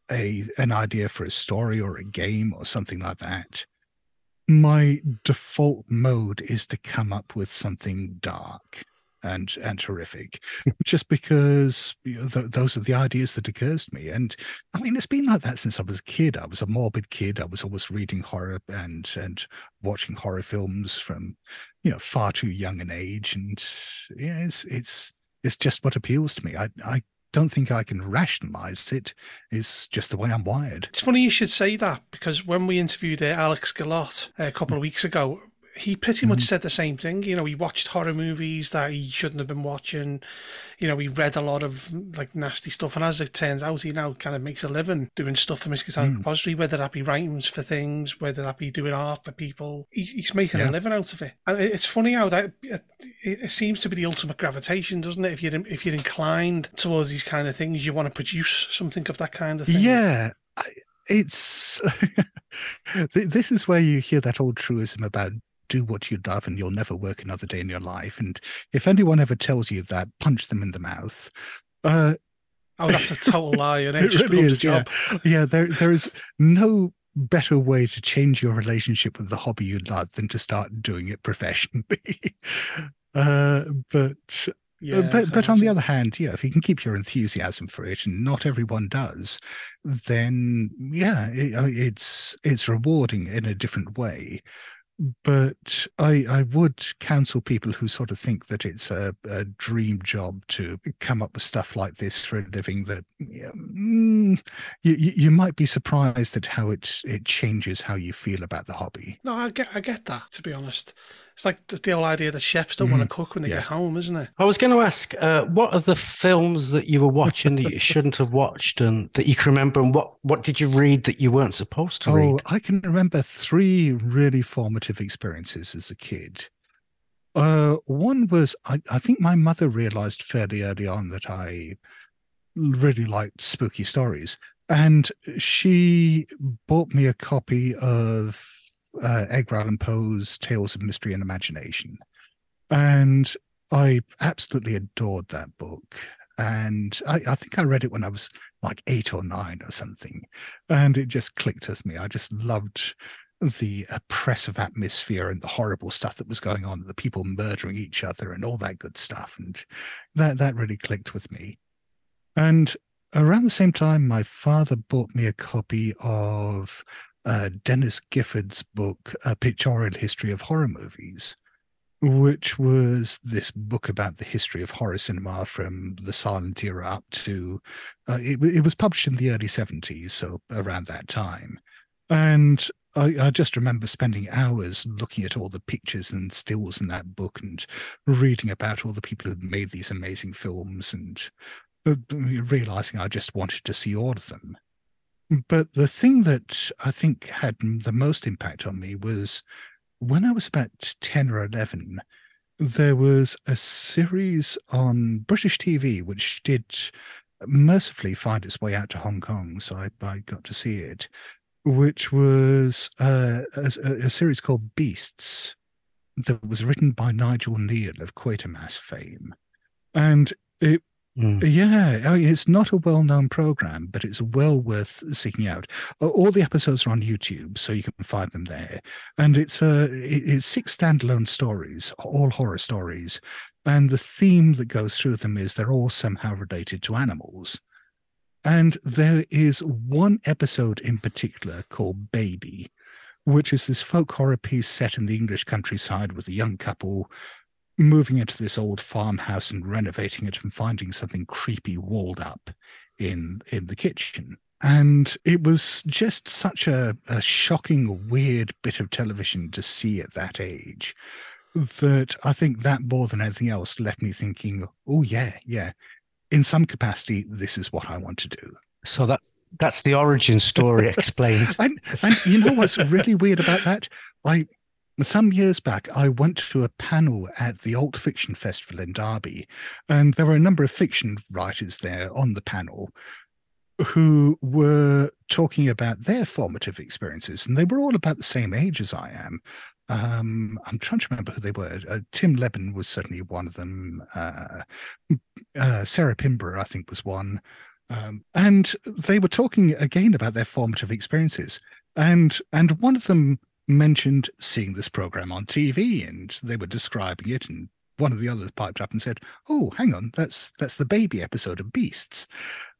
Speaker 2: a an idea for a story or a game or something like that, my default mode is to come up with something dark and and terrific just because you know, th- those are the ideas that occurs to me. And i mean it's been like that since i was a kid. I was a morbid kid. I was always reading horror and and watching horror films from you know far too young an age. And yeah it's it's it's just what appeals to me. I i don't think I can rationalize it. It's just the way I'm wired.
Speaker 1: It's funny you should say that because when we interviewed uh, Alex Galot a couple of weeks ago, he pretty much mm. said the same thing. You know, he watched horror movies that he shouldn't have been watching. You know, he read a lot of like nasty stuff, and as it turns out, he now kind of makes a living doing stuff for Miskatonic mm. Repository, whether that be writings for things, whether that be doing art for people. He, he's making yeah. a living out of it, and it's funny how that it, it, seems to be the ultimate gravitation, doesn't it? If you're if you're inclined towards these kind of things, you want to produce something of that kind of thing.
Speaker 2: Yeah. I, it's this is where you hear that old truism about do what you love and you'll never work another day in your life. And if anyone ever tells you that, punch them in the mouth. Uh,
Speaker 1: oh, that's a total lie, and it, it just really is,
Speaker 2: Yeah, yeah there, there is no better way to change your relationship with the hobby you love than to start doing it professionally. uh, but yeah, but but on the other hand, yeah, if you can keep your enthusiasm for it, and not everyone does, then yeah, it, it's it's rewarding in a different way but I, I would counsel people who sort of think that it's a, a dream job to come up with stuff like this for a living that mm, you, you might be surprised at how it it changes how you feel about the hobby.
Speaker 1: No, I get I get that to be honest. It's like the, the whole idea that chefs don't mm. want to cook when they yeah. get home, isn't it?
Speaker 3: I was going to ask, uh, what are the films that you were watching that you shouldn't have watched, and that you can remember, and what what did you read that you weren't supposed to oh, read?
Speaker 2: I can remember three really formative experiences as a kid. Uh, one was I, I think my mother realized fairly early on that I really liked spooky stories, and she bought me a copy of uh, Edgar Allan Poe's Tales of Mystery and Imagination. And I absolutely adored that book. And I, I, think I read it when I was like eight or nine or something. And it just clicked with me. I just loved the oppressive atmosphere and the horrible stuff that was going on, the people murdering each other and all that good stuff. And that, that really clicked with me. And around the same time, my father bought me a copy of uh, Denis Gifford's book, A Pictorial History of Horror Movies, which was this book about the history of horror cinema from the silent era up to uh, it, it, was published in the early 70s, so around that time. And I, I, just remember spending hours looking at all the pictures and stills in that book and reading about all the people who made these amazing films and uh, realizing I just wanted to see all of them. But the thing that I think had the most impact on me was when I was about 10 or 11, there was a series on British TV which did mercifully find its way out to Hong Kong. So I, I got to see it, which was uh, a, a, series called Beasts that was written by Nigel Kneale of Quatermass fame. And it Mm. Yeah, I mean, it's not a well known program, but it's well worth seeking out. All the episodes are on YouTube, so you can find them there. And it's uh, it's six standalone stories, all horror stories. And the theme that goes through them is they're all somehow related to animals. And there is one episode in particular called Baby, which is this folk horror piece set in the English countryside with a young couple moving into this old farmhouse and renovating it and finding something creepy walled up in in the kitchen. And it was just such a, a shocking weird bit of television to see at that age that i think that more than anything else left me thinking oh yeah yeah in some capacity this is what i want to do.
Speaker 3: So that's that's the origin story explained.
Speaker 2: And, and you know what's really weird about that? I some years back, I went to a panel at the Alt Fiction Festival in Derby, and there were a number of fiction writers there on the panel who were talking about their formative experiences, and they were all about the same age as I am. Um, I'm trying to remember who they were. Uh, Tim Lebbon was certainly one of them. Uh, uh, Sarah Pinborough, I think, was one. Um, and they were talking again about their formative experiences. And and one of them mentioned seeing this program on TV and they were describing it and one of the others piped up and said, "Oh, hang on, that's that's the baby episode of Beasts,"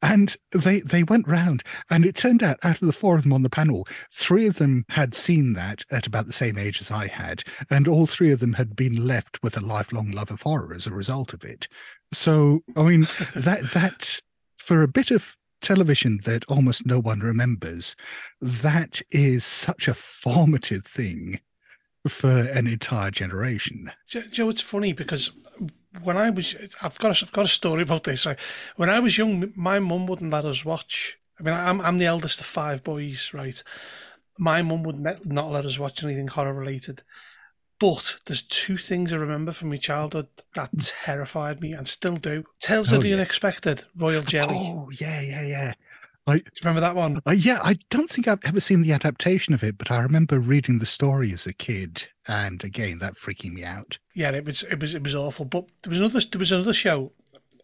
Speaker 2: and they they went round, and it turned out out of the four of them on the panel, three of them had seen that at about the same age as I had, and all three of them had been left with a lifelong love of horror as a result of it. So, I mean, that that for a bit of television that almost no one remembers, that is such a formative thing for an entire generation.
Speaker 1: Joe, it's funny because when I was, I've got a, I've got a story about this. Right, when I was young, my mum wouldn't let us watch. I mean, I'm I'm the eldest of five boys, right? My mum would not let us watch anything horror related. But there's two things I remember from my childhood that terrified me and still do. Tales oh, of the yeah. Unexpected, Royal Jelly.
Speaker 2: Oh, yeah, yeah, yeah.
Speaker 1: I remember that one.
Speaker 2: Uh, yeah, I don't think I've ever seen the adaptation of it, but I remember reading the story as a kid, and again, that freaking me out.
Speaker 1: Yeah, it was it was it was awful. But there was another there was another show,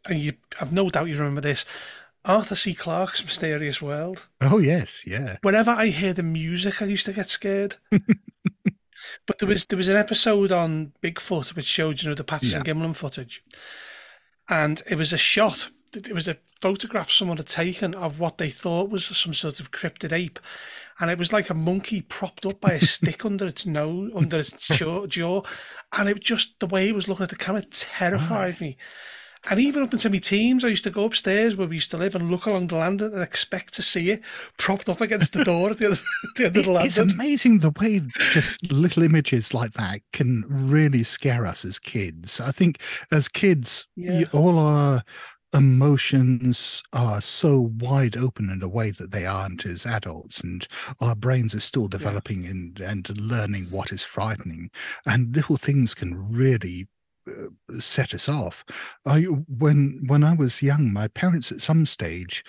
Speaker 1: and you I've no doubt you remember this. Arthur C. Clarke's Mysterious World.
Speaker 2: Oh yes, yeah.
Speaker 1: Whenever I hear the music, I used to get scared. but there was there was an episode on Bigfoot which showed you know the Patterson yeah. Gimlin footage, and it was a shot it was a photograph someone had taken of what they thought was some sort of cryptid ape, and it was like a monkey propped up by a stick under its nose, under its jaw, jaw, and it just the way it was looking at the camera terrified me. And even up into my teams, I used to go upstairs where we used to live and look along the landing and expect to see it propped up against the door at the, the end of the landing.
Speaker 2: It's amazing the way just little images like that can really scare us as kids. I think as kids, yeah. all our emotions are so wide open in a way that they aren't as adults and our brains are still developing yeah. and, and learning what is frightening and little things can really set us off. I when when i was young my parents at some stage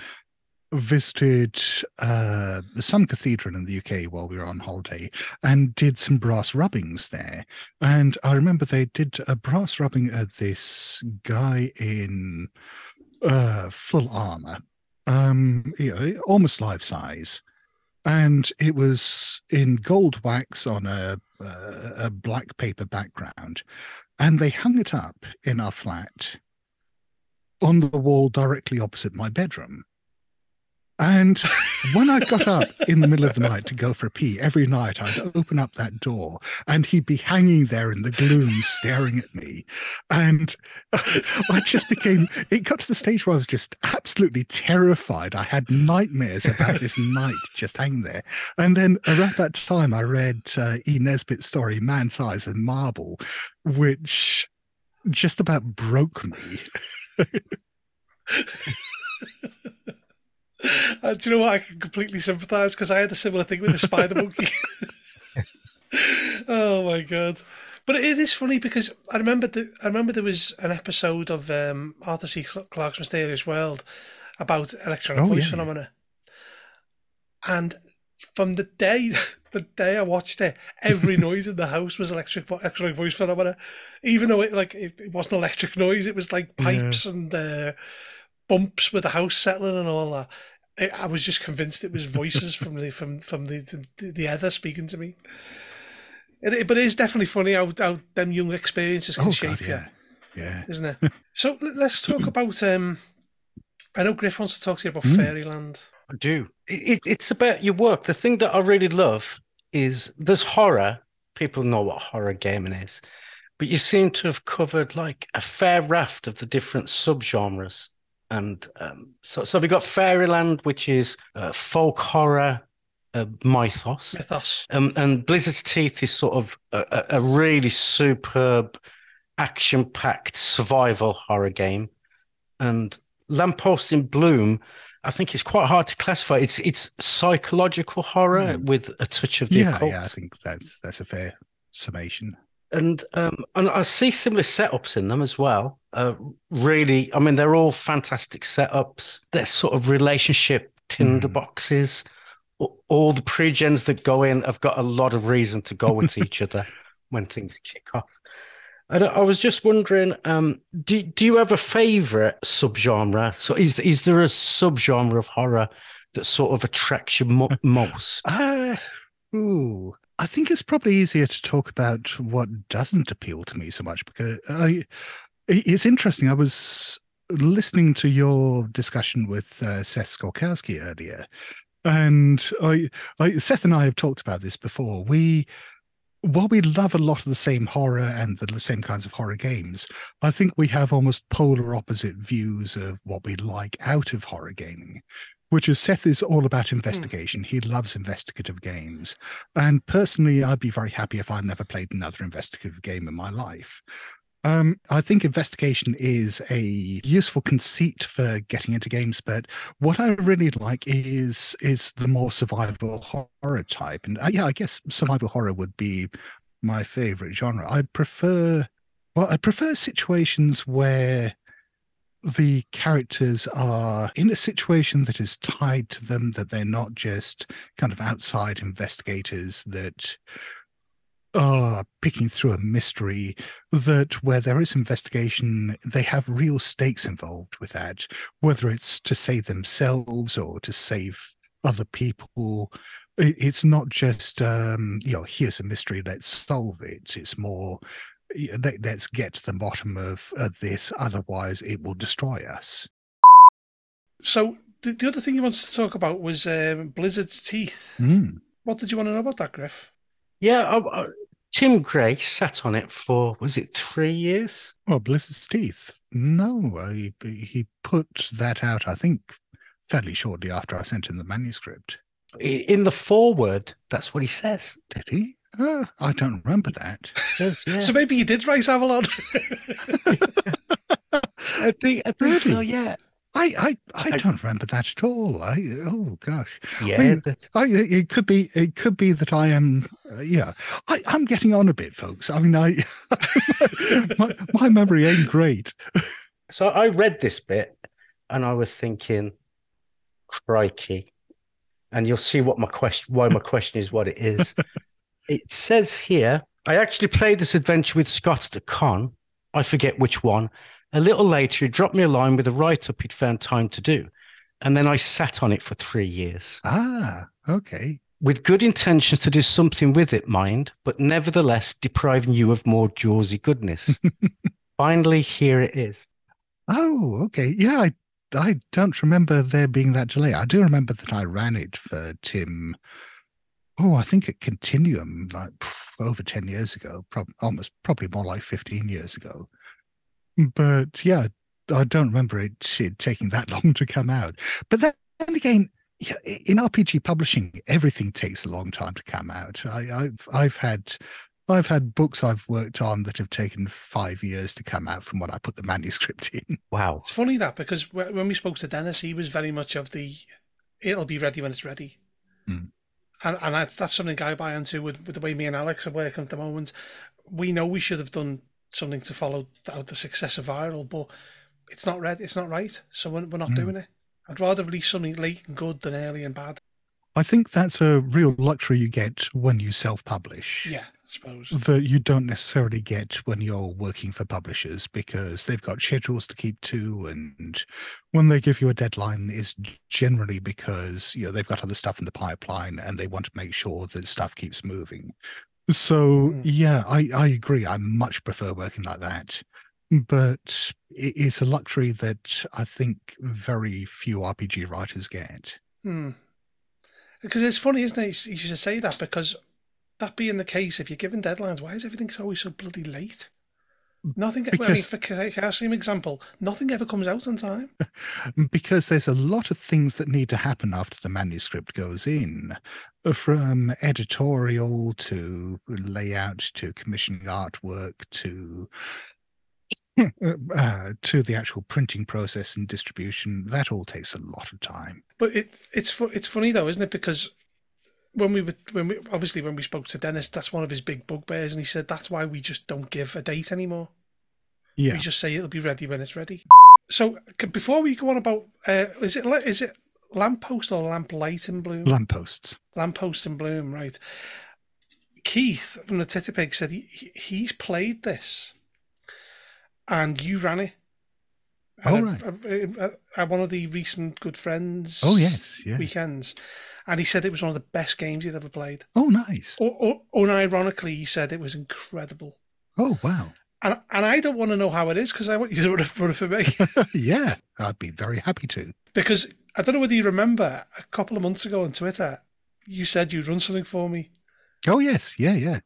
Speaker 2: visited uh, some cathedral in the UK while we were on holiday and did some brass rubbings there. And I remember they did a brass rubbing at this guy in uh, full armor, um, you know, almost life size, and it was in gold wax on a, uh, a black paper background, and they hung it up in our flat on the wall directly opposite my bedroom. And when I got up in the middle of the night to go for a pee, every night I'd open up that door and he'd be hanging there in the gloom staring at me. And I just became, it got to the stage where I was just absolutely terrified. I had nightmares about this night just hanging there. And then around that time, I read uh, E. Nesbit's story, Man Size in Marble, which just about broke me.
Speaker 1: Uh, do you know what? I can completely sympathise because I had a similar thing with the spider monkey. oh my god! But it is funny because I remember the, I remember there was an episode of um, Arthur C. Clarke's Mysterious World about electronic oh, voice yeah. phenomena, and from the day the day I watched it, every noise in the house was electric electronic voice phenomena, even though it like it, it wasn't electric noise; it was like pipes yeah. and uh, bumps with the house settling and all that. I was just convinced it was voices from the from from the the, the other speaking to me. It, but it is definitely funny how, how them young experiences can oh, shape God,
Speaker 2: yeah. you. Yeah,
Speaker 1: isn't it? so let's talk about. um I know Griff wants to talk to you about mm. Fairyland.
Speaker 3: I do. It, it's about your work. The thing that I really love is there's horror. People know what horror gaming is, but you seem to have covered like a fair raft of the different subgenres and um, so so we got Fairyland, which is uh, folk horror uh, mythos.
Speaker 1: Mythos.
Speaker 3: Um, and Blizzard's Teeth is sort of a, a really superb, action-packed survival horror game, and Lamppost in Bloom. I think it's quite hard to classify. It's it's psychological horror mm. with a touch of the
Speaker 2: yeah,
Speaker 3: occult.
Speaker 2: Yeah, I think that's that's a fair summation
Speaker 3: and um, and I see similar setups in them as well. Uh, really, I mean, they're all fantastic setups. They're sort of relationship tinder mm. boxes. All the pre-gens that go in have got a lot of reason to go with each other when things kick off. I, I was just wondering, um, do do you have a favorite subgenre? So, is is there a subgenre of horror that sort of attracts you mo- most?
Speaker 2: Uh, ooh, I think it's probably easier to talk about what doesn't appeal to me so much because I, it's interesting. I was listening to your discussion with uh, Seth Skorkowsky earlier, and I, I, Seth and I have talked about this before. We, while we love a lot of the same horror and the same kinds of horror games, I think we have almost polar opposite views of what we like out of horror gaming. which is Seth is all about investigation. Mm. He loves investigative games. And personally, I'd be very happy if I never played another investigative game in my life. Um, I think investigation is a useful conceit for getting into games, but what I really like is is the more survival horror type. And uh, yeah, I guess survival horror would be my favorite genre. I prefer well, I prefer situations where the characters are in a situation that is tied to them, that they're not just kind of outside investigators that are picking through a mystery, that where there is investigation, they have real stakes involved with that, whether it's to save themselves or to save other people. It's not just, um, you know, here's a mystery, let's solve it. It's more, let, us get to the bottom of, of this, otherwise it will destroy us.
Speaker 1: So the, the other thing you wanted to talk about was um, Blizzard's teeth.
Speaker 2: Mm.
Speaker 1: What did you want to know about that, Griff?
Speaker 3: Yeah, I, I, Tim Gray sat on it for was it three years?
Speaker 2: Well, Blizzard's teeth. No, I, he put that out. I think fairly shortly after I sent in the manuscript.
Speaker 3: In the foreword, that's what he says.
Speaker 2: Did he? Uh, I don't remember that.
Speaker 1: Yes, yeah. So maybe you did race Avalon.
Speaker 3: I think, I think really? so. Yeah.
Speaker 2: I, I, I don't remember that at all. I oh gosh.
Speaker 3: Yeah, I mean,
Speaker 2: I, it could be it could be that I am. Uh, yeah, I, I'm getting on a bit, folks. I mean, I my, my memory ain't great.
Speaker 3: So I read this bit, and I was thinking, crikey, and you'll see what my question, why my question is what it is. it says here, I actually played this adventure with Scott at a con. I forget which one. A little later, he dropped me a line with a write up he'd found time to do. And then I sat on it for three years.
Speaker 2: Ah, okay.
Speaker 3: With good intentions to do something with it, mind, but nevertheless depriving you of more Jawsy goodness. Finally, here it is.
Speaker 2: Oh, okay. Yeah, I I don't remember there being that delay. I do remember that I ran it for Tim oh, I think at Continuum, like pff, over 10 years ago, prob- almost probably more like 15 years ago. But yeah, I don't remember it, it taking that long to come out. But then, then again, yeah, in RPG publishing, everything takes a long time to come out. I, have I've had I've had books I've worked on that have taken five years to come out from when I put the manuscript in.
Speaker 3: Wow,
Speaker 1: it's funny that because when we spoke to Dennis, he was very much of the "it'll be ready when it's ready."
Speaker 2: Mm
Speaker 1: and, and that's, that's something I buy into with, with the way me and Alex are working at the moment. We know we should have done something to follow out the success of viral, but it's not red, it's not right, so we're, we're not mm. doing it. I'd rather release something late and good than early and bad.
Speaker 2: I think that's a real luxury you get when you self-publish.
Speaker 1: Yeah I suppose.
Speaker 2: That you don't necessarily get when you're working for publishers because they've got schedules to keep to, and when they give you a deadline, is generally because you know they've got other stuff in the pipeline and they want to make sure that stuff keeps moving. So mm. yeah, I I agree. I much prefer working like that, but it's a luxury that I think very few RPG writers get.
Speaker 1: Hmm. Because it's funny, isn't it? You should say that because that being the case, if you're given deadlines, why is everything always so bloody late? Nothing. Because, I mean, for Cassim example, nothing ever comes out on time.
Speaker 2: because there's a lot of things that need to happen after the manuscript goes in, from editorial to layout to commissioning artwork to uh, to the actual printing process and distribution. That all takes a lot of time.
Speaker 1: But it it's it's funny though, isn't it? Because when we were when we obviously when we spoke to Dennis, that's one of his big bugbears, and he said that's why we just don't give a date anymore.
Speaker 2: Yeah,
Speaker 1: we just say it'll be ready when it's ready. So before we go on about, uh, is it is it lamppost or lamplight in bloom?
Speaker 2: Lampposts.
Speaker 1: Lampposts in bloom, right? Keith from the Titterpig said he he's played this, and you ran it.
Speaker 2: Oh uh, right. At,
Speaker 1: at one of the recent good friends.
Speaker 2: Oh yes, yeah.
Speaker 1: Weekends and he said it was one of the best games he'd ever played.
Speaker 2: Oh, nice.
Speaker 1: Or, or, unironically, he said it was incredible.
Speaker 2: Oh, wow.
Speaker 1: And and I don't want to know how it is because I want you to run it, run it for me.
Speaker 2: yeah, I'd be very happy to.
Speaker 1: Because I don't know whether you remember a couple of months ago on Twitter, you said you'd run something for me.
Speaker 2: Oh yes, yeah, yeah,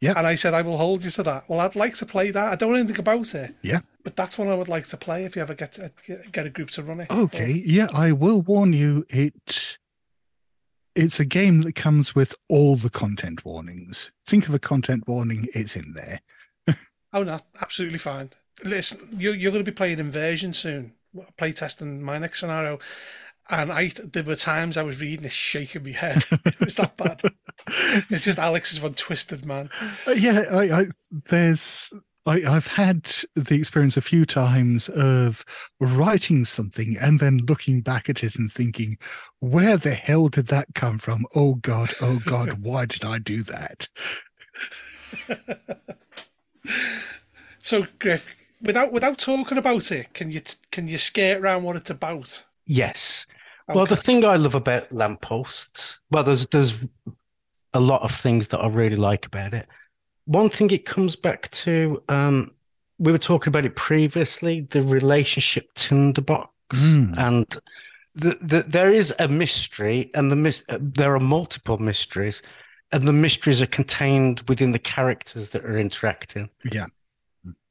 Speaker 2: yeah.
Speaker 1: And I said I will hold you to that. Well, I'd like to play that. I don't know anything about it.
Speaker 2: Yeah.
Speaker 1: but that's one I would like to play if you ever get to, get a group to run it.
Speaker 2: Okay, or... yeah, I will warn you. It it's a game that comes with all the content warnings. Think of a content warning; it's in there.
Speaker 1: oh no, absolutely fine. Listen, you're you're going to be playing Inversion soon. Play testing my next scenario, and I there were times I was reading this shaking my head. it was that bad. it's just Alex is one twisted man.
Speaker 2: Uh, yeah, I, I, there's I, have had the experience a few times of writing something and then looking back at it and thinking, where the hell did that come from? Oh God, oh God, why did I do that?
Speaker 1: so, Griff, without without talking about it, can you can you skate around what it's about?
Speaker 3: Yes. Okay. Well, the thing I love about lampposts, well, there's there's a lot of things that I really like about it one thing it comes back to, um, we were talking about it previously, the relationship tinderbox, mm. and the, the, there is a mystery, and the uh, there are multiple mysteries, and the mysteries are contained within the characters that are interacting.
Speaker 2: Yeah,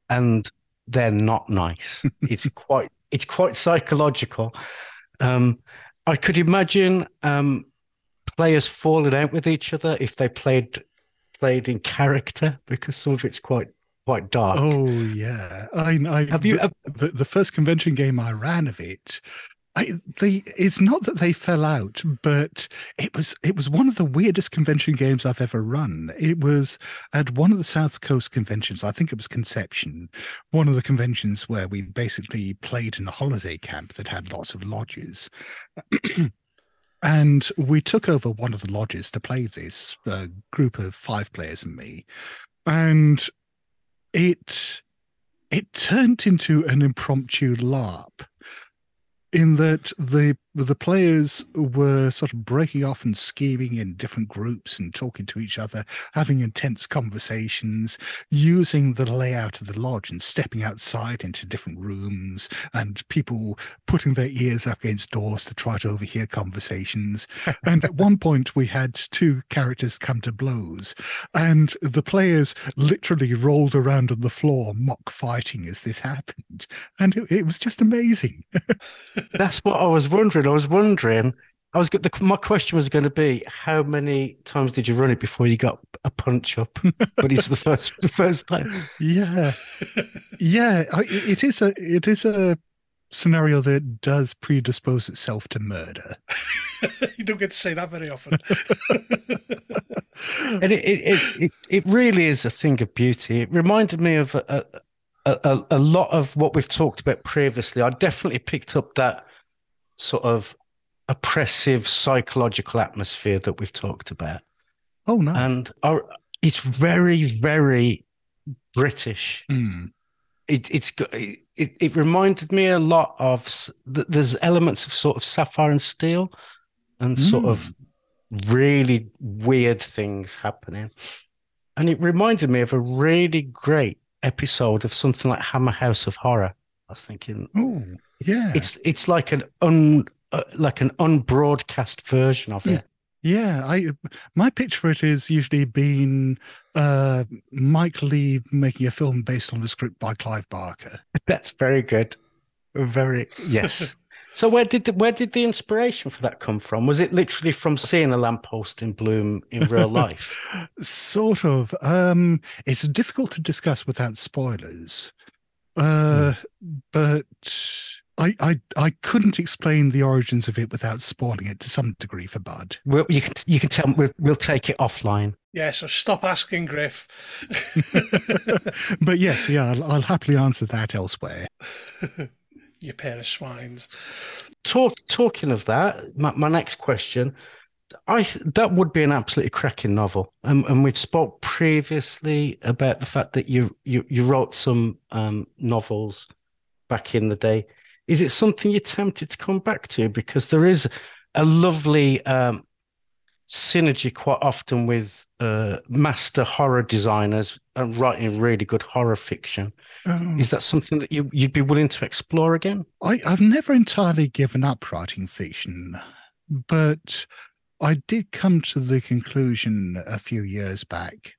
Speaker 3: and they're not nice. it's quite it's quite psychological. Um, I could imagine um, players falling out with each other if they played played in character because some of it's quite quite dark.
Speaker 2: Oh yeah, I, I have you the, the, the first convention game I ran of it. I, the it's not that they fell out, but it was it was one of the weirdest convention games I've ever run. It was at one of the South Coast conventions. I think it was Conception, one of the conventions where we basically played in a holiday camp that had lots of lodges. And we took over one of the lodges to play this, group of five players and me. And it it turned into an impromptu LARP in that the the players were sort of breaking off and scheming in different groups and talking to each other, having intense conversations, using the layout of the lodge and stepping outside into different rooms, and people putting their ears up against doors to try to overhear conversations. and at one point, we had two characters come to blows, and the players literally rolled around on the floor, mock fighting as this happened. And it, it was just amazing.
Speaker 3: That's what I was wondering. I was wondering. I was the, my question was going to be how many times did you run it before you got a punch up? but it's the first the first time.
Speaker 2: Yeah, yeah. It is a it is a scenario that does predispose itself to murder.
Speaker 1: you don't get to say that very often.
Speaker 3: and it, it, it it really is a thing of beauty. It reminded me of a, a, a, a lot of what we've talked about previously. I definitely picked up that sort of oppressive psychological atmosphere that we've talked about.
Speaker 2: Oh, nice.
Speaker 3: And our, it's very, very British.
Speaker 2: Mm.
Speaker 3: It, it's it, it reminded me a lot of there's elements of sort of sapphire and steel and mm. sort of really weird things happening. And it reminded me of a really great episode of something like Hammer House of Horror. I was thinking,
Speaker 2: oh, yeah,
Speaker 3: it's it's like an un uh, like an unbroadcast version of it.
Speaker 2: Yeah, I my pitch for it is usually been uh, Mike Leigh making a film based on a script by Clive Barker.
Speaker 3: That's very good. Very yes. so where did the, where did the inspiration for that come from? Was it literally from seeing a lamppost in bloom in real life?
Speaker 2: sort of. Um, it's difficult to discuss without spoilers. Uh, but I, I I couldn't explain the origins of it without spoiling it to some degree for Bud.
Speaker 3: Well, you can you can tell we'll, we'll take it offline.
Speaker 1: Yeah, so stop asking, Griff.
Speaker 2: but yes, yeah, I'll, I'll happily answer that elsewhere.
Speaker 1: you pair of swines.
Speaker 3: Talk, talking of that, my, my next question, I that would be an absolutely cracking novel, um, and we've spoke previously about the fact that you you, you wrote some um, novels back in the day. Is it something you're tempted to come back to? Because there is a lovely um, synergy quite often with uh, master horror designers and writing really good horror fiction. Oh. Is that something that you, you'd be willing to explore again?
Speaker 2: I, I've never entirely given up writing fiction, but I did come to the conclusion a few years back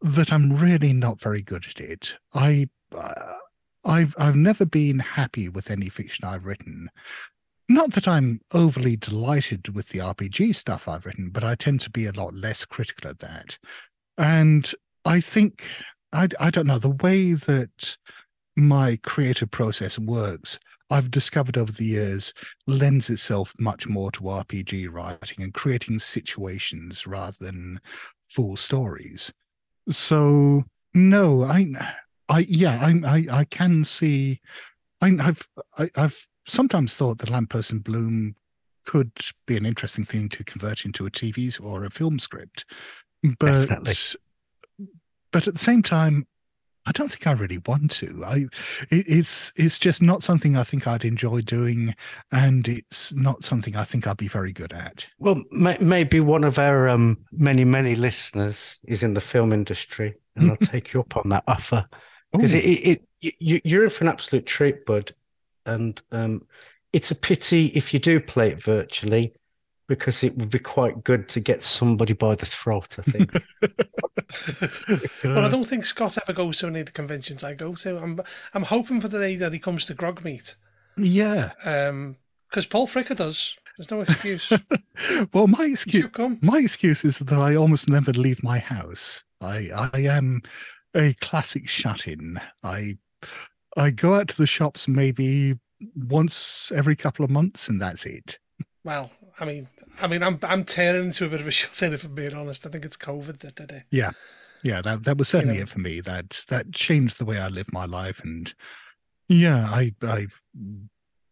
Speaker 2: that I'm really not very good at it. I uh, I've I've never been happy with any fiction I've written. Not that I'm overly delighted with the RPG stuff I've written, but I tend to be a lot less critical at that. And I think I I don't know the way that my creative process works, I've discovered over the years lends itself much more to RPG writing and creating situations rather than full stories. So no, I, I yeah, I I, I can see. I, I've I, I've sometimes thought that Lamppost in Bloom could be an interesting thing to convert into a TV or a film script, but Definitely. but at the same time, I don't think I really want to. I it, it's it's just not something I think I'd enjoy doing, and it's not something I think I'd be very good at.
Speaker 3: Well, may, maybe one of our um, many many listeners is in the film industry, and I'll take you up on that offer because it, it, it you, you're in for an absolute treat, bud, and um, it's a pity if you do play it virtually because it would be quite good to get somebody by the throat, I think.
Speaker 1: well, I don't think Scott ever goes to any of the conventions I go to. I'm I'm hoping for the day that he comes to Grogmeet.
Speaker 2: Yeah.
Speaker 1: Um, because Paul Fricker does. There's no excuse.
Speaker 2: well, my excuse my excuse is that I almost never leave my house. I I am a classic shut-in. I I go out to the shops maybe once every couple of months, and that's it.
Speaker 1: Well, I mean, I mean, I'm I'm tearing into a bit of a shit if I'm being honest. I think it's COVID that did it.
Speaker 2: Yeah, yeah, that that was certainly you know, it for me. That that changed the way I live my life, and yeah, I I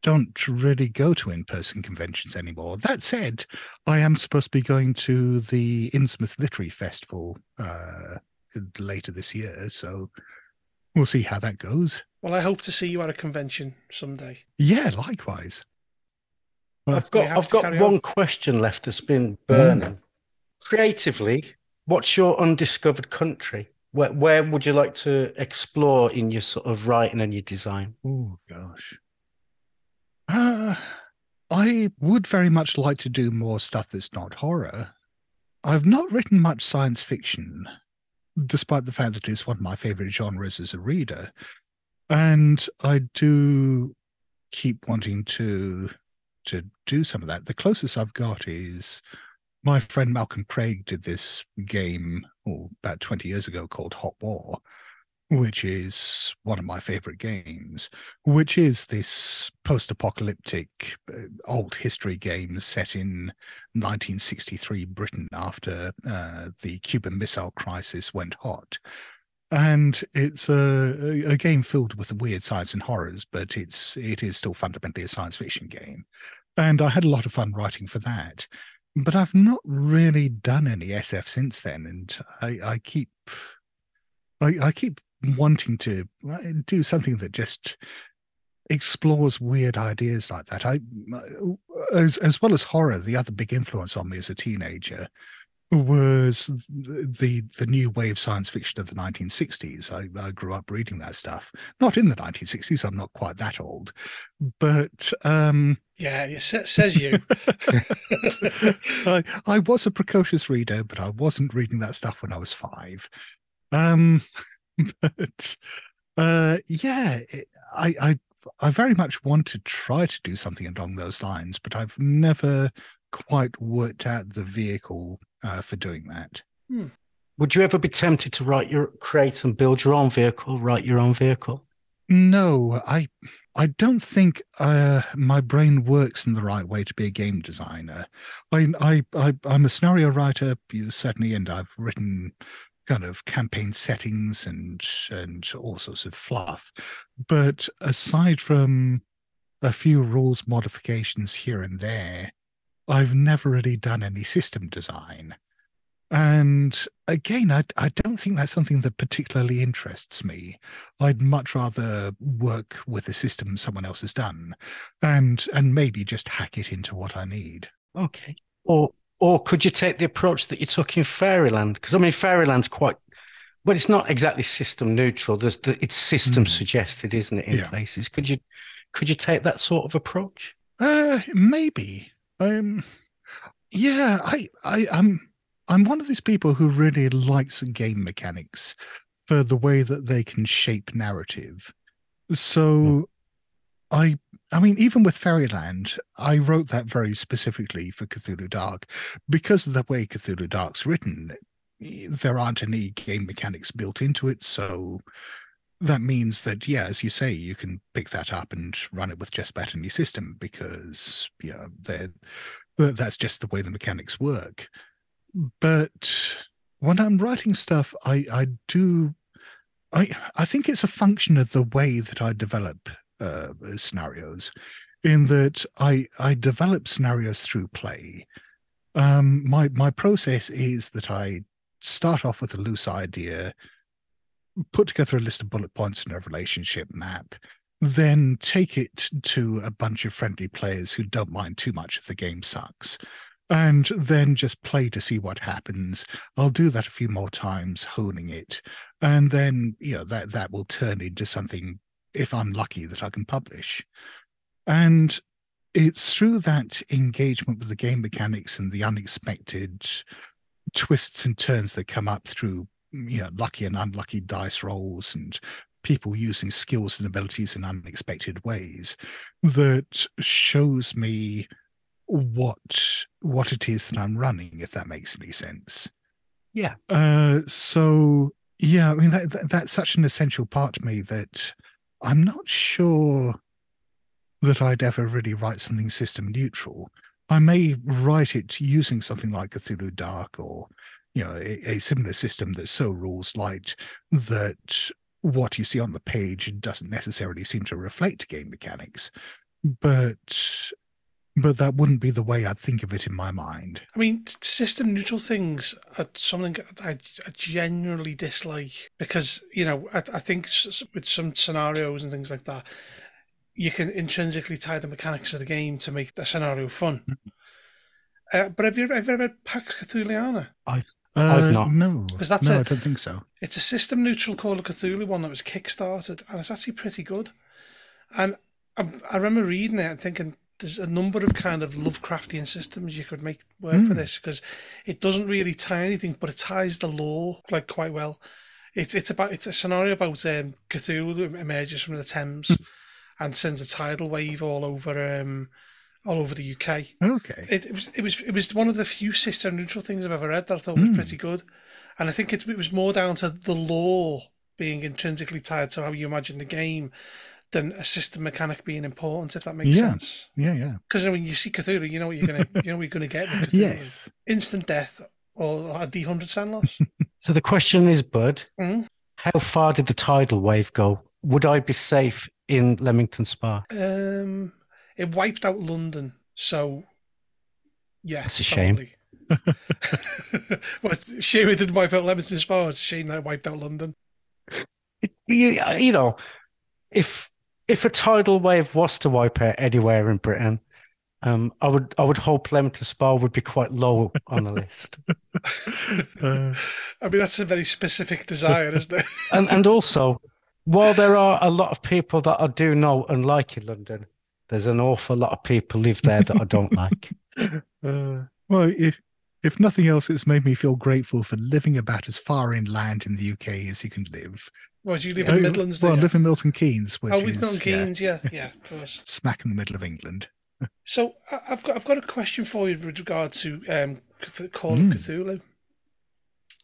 Speaker 2: don't really go to in-person conventions anymore. That said, I am supposed to be going to the Innsmouth Literary Festival uh, later this year, so we'll see how that goes.
Speaker 1: Well, I hope to see you at a convention someday.
Speaker 2: Yeah, likewise.
Speaker 3: I've got I've got one on. question left that's been burning. Mm. Creatively, what's your undiscovered country? Where where would you like to explore in your sort of writing and your design?
Speaker 2: Oh gosh. Uh, I would very much like to do more stuff that's not horror. I've not written much science fiction, despite the fact that it's one of my favorite genres as a reader. And I do keep wanting to to do some of that. The closest I've got is my friend Malcolm Craig did this game oh, about 20 years ago called Hot War, which is one of my favorite games, which is this post apocalyptic uh, old history game set in 1963 Britain after uh, the Cuban Missile Crisis went hot. And it's a, a game filled with weird science and horrors, but it's it is still fundamentally a science fiction game and I had a lot of fun writing for that. But I've not really done any SF since then, and I, I keep, I, I keep wanting to uh, do something that just explores weird ideas like that. I, as as well as horror, the other big influence on me as a teenager was the the new wave science fiction of the 1960s. I, I grew up reading that stuff. Not in the 1960s. I'm not quite that old, but um,
Speaker 1: yeah, it says you.
Speaker 2: I, I was a precocious reader, but I wasn't reading that stuff when I was five. Um, but uh, yeah, it, I, I I very much want to try to do something along those lines, but I've never quite worked out the vehicle uh, for doing that.
Speaker 3: Hmm. Would you ever be tempted to write your create and build your own vehicle, write your own vehicle?
Speaker 2: No, I I don't think uh, my brain works in the right way to be a game designer. I I, I am a scenario writer certainly, and I've written kind of campaign settings and and all sorts of fluff. But aside from a few rules modifications here and there, I've never really done any system design. And again, I, I don't think that's something that particularly interests me. I'd much rather work with a system someone else has done and and maybe just hack it into what I need.
Speaker 3: Okay. Or or could you take the approach that you took in Fairyland? Because I mean Fairyland's quite well, it's not exactly system neutral. There's the, it's system mm. suggested, isn't it, in yeah. places? Could you could you take that sort of approach?
Speaker 2: Uh maybe. Um, yeah, I, I, I'm, I'm one of these people who really likes game mechanics for the way that they can shape narrative. So I I mean, even with Fairyland, I wrote that very specifically for Cthulhu Dark because of the way Cthulhu Dark's written. There aren't any game mechanics built into it, so that means that yeah, as you say, you can pick that up and run it with just about any system because you know they're that's just the way the mechanics work. But when I'm writing stuff, I I do I I think it's a function of the way that I develop uh, scenarios, in that I I develop scenarios through play. Um, my my process is that I start off with a loose idea, put together a list of bullet points in a relationship map, then take it to a bunch of friendly players who don't mind too much if the game sucks and then just play to see what happens. I'll do that a few more times, honing it, and then you know that that will turn into something if I'm lucky that I can publish. And it's through that engagement with the game mechanics and the unexpected twists and turns that come up through you know lucky and unlucky dice rolls and people using skills and abilities in unexpected ways that shows me what what it is that I'm running, if that makes any sense.
Speaker 3: Yeah.
Speaker 2: Uh, so yeah, I mean that, that, that's such an essential part to me that I'm not sure that I'd ever really write something system neutral. I may write it using something like Cthulhu Dark or you know a, a similar system that's so rules light that what you see on the page doesn't necessarily seem to reflect game mechanics. But but that wouldn't be the way I'd think of it in my mind.
Speaker 1: I mean, system neutral things are something I, I genuinely dislike because, you know, I, I think with some scenarios and things like that, you can intrinsically tie the mechanics of the game to make the scenario fun. Mm-hmm. Uh, but have you, ever, have you ever read Pax Cthulhiana?
Speaker 3: I, uh, I've not.
Speaker 2: No, because that's no, a, I don't think so.
Speaker 1: It's a system neutral Call of Cthulhu one that was kickstarted, and it's actually pretty good. And I, I remember reading it and thinking, there's a number of kind of Lovecraftian systems you could make work mm. for hmm. this because it doesn't really tie anything, but it ties the lore like quite well. It's it's about it's a scenario about um, Cthulhu emerges from the Thames mm. and sends a tidal wave all over um, all over the UK.
Speaker 2: Okay,
Speaker 1: it, it, was it was it was one of the few system neutral things I've ever read that I thought was mm. pretty good, and I think it, it was more down to the lore being intrinsically tied to how you imagine the game than a system mechanic being important, if that makes
Speaker 2: yeah.
Speaker 1: sense.
Speaker 2: Yeah, yeah.
Speaker 1: Because when you see Cthulhu, you know what you're gonna you know what you're gonna get with Cthulhu. yes. Instant death or a D hundred SAN loss.
Speaker 3: so the question is, Bud,
Speaker 1: mm-hmm.
Speaker 3: how far did the tidal wave go? Would I be safe in Leamington Spa?
Speaker 1: Um it wiped out London, so yeah.
Speaker 3: That's a shame.
Speaker 1: well, shame it didn't wipe out Leamington Spa. It's a shame that it wiped out London.
Speaker 3: You, you know, if if a tidal wave was to wipe out anywhere in Britain, um, I would I would hope Leamington Spa would be quite low on the list.
Speaker 1: uh, I mean, that's a very specific desire, isn't it?
Speaker 3: and and also, while there are a lot of people that I do know and like in London, there's an awful lot of people live there that I don't like.
Speaker 2: Uh, well, if if nothing else, it's made me feel grateful for living about as far inland in the UK as you can live.
Speaker 1: Well, do you live in the Midlands?
Speaker 2: Well, I live in Milton Keynes. Which
Speaker 1: oh,
Speaker 2: we've
Speaker 1: Milton Keynes, yeah, yeah, yeah, of course.
Speaker 2: Smack in the middle of England.
Speaker 1: so I've got I've got a question for you with regard to um, Call mm. of Cthulhu.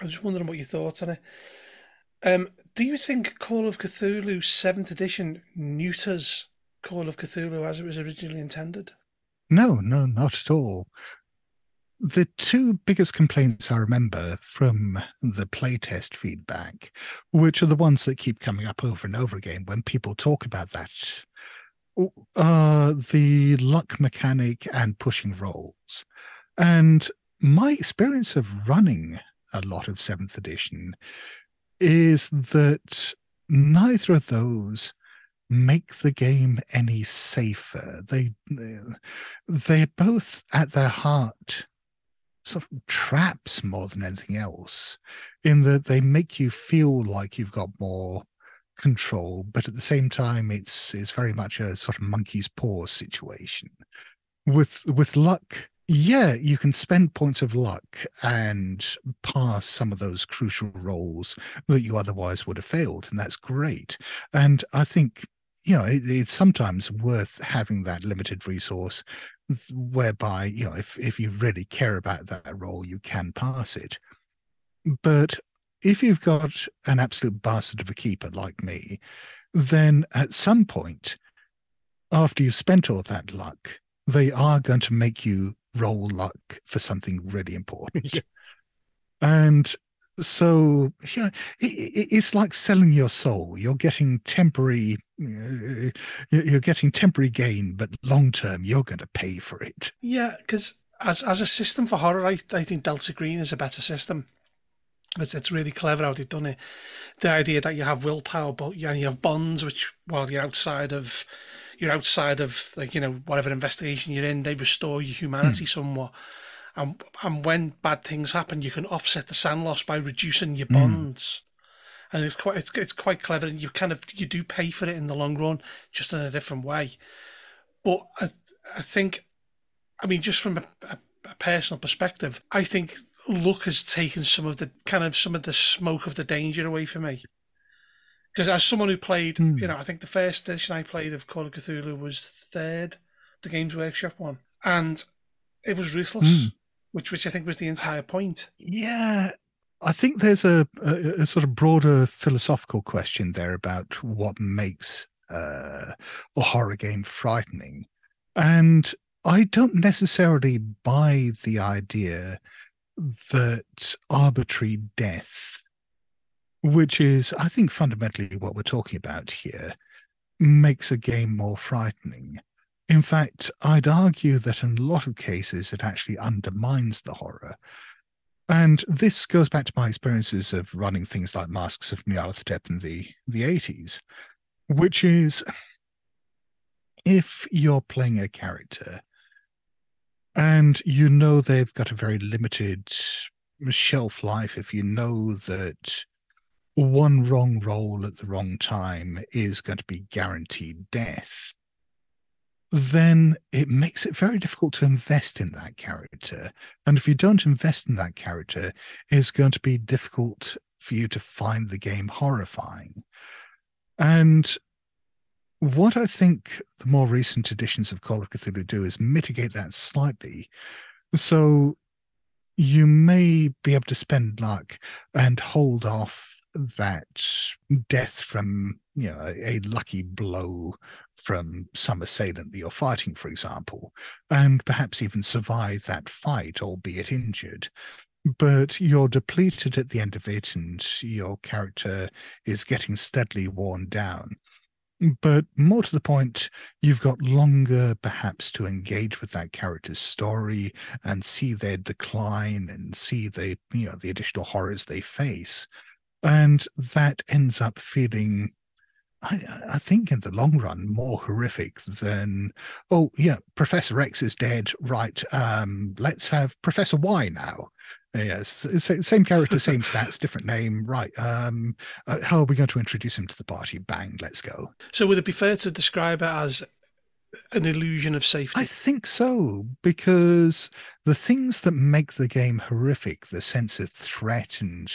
Speaker 1: I was just wondering what you thought on it. Um, do you think Call of Cthulhu Seventh Edition neuters Call of Cthulhu as it was originally intended?
Speaker 2: No, no, not at all the two biggest complaints I remember from the playtest feedback, which are the ones that keep coming up over and over again when people talk about that, are uh, the luck mechanic and pushing rolls. And my experience of running a lot of seventh edition is that neither of those make the game any safer. They they're both at their heart sort of traps more than anything else, in that they make you feel like you've got more control, but at the same time, it's it's very much a sort of monkey's paw situation. With with luck, yeah, you can spend points of luck and pass some of those crucial rolls that you otherwise would have failed, and that's great. And I think you know, it, it's sometimes worth having that limited resource whereby, you know, if, if you really care about that roll, you can pass it. But if you've got an absolute bastard of a keeper like me, then at some point, after you've spent all that luck, they are going to make you roll luck for something really important. And so yeah, it, it's like selling your soul. You're getting temporary, uh, you're getting temporary gain, but long term, you're going to pay for it.
Speaker 1: Yeah, because as as a system for horror, I, I think Delta Green is a better system. It's, it's really clever how they've done it. The idea that you have willpower, but yeah, you have bonds, which while you're outside of you're outside of like you know whatever investigation you're in, they restore your humanity hmm. somewhat. And and when bad things happen, you can offset the SAN loss by reducing your hmm. bonds. Mm. And it's quite it's, it's quite clever, and you kind of you do pay for it in the long run, just in a different way. But I I think, I mean, just from a, a, a personal perspective, I think luck has taken some of the kind of some of the smoke of the danger away from me. Because as someone who played, mm. you know, I think the first edition I played of Call of Cthulhu was third, the Games Workshop one, and it was ruthless, mm. Which which I think was the entire point.
Speaker 2: Yeah, I think there's a, a, a sort of broader philosophical question there about what makes uh, a horror game frightening, and I don't necessarily buy the idea that arbitrary death which is, I think, fundamentally what we're talking about here, makes a game more frightening. In fact, I'd argue that in a lot of cases it actually undermines the horror. And this goes back to my experiences of running things like Masks of Nyarlathotep in the, the 80s, which is if you're playing a character and you know they've got a very limited shelf life, if you know that one wrong roll at the wrong time is going to be guaranteed death, then it makes it very difficult to invest in that character. And if you don't invest in that character, it's going to be difficult for you to find the game horrifying. And what I think the more recent editions of Call of Cthulhu do is mitigate that slightly. So you may be able to spend luck and hold off that death from you know a, a, lucky blow from some assailant that you're fighting for example and perhaps even survive that fight albeit injured. But you're depleted at the end of it and your character is getting steadily worn down. But more to the point, you've got longer perhaps to engage with that character's story and see their decline and see the you know the additional horrors they face. And that ends up feeling I, I, think in the long run more horrific than oh yeah professor x is dead right um, let's have professor y now. Yes same character same stats different name right um, uh, how are we going to introduce him to the party? Bang let's go.
Speaker 1: So would it be fair to describe it as an illusion of safety?
Speaker 2: I think so because the things that make the game horrific the sense of threat and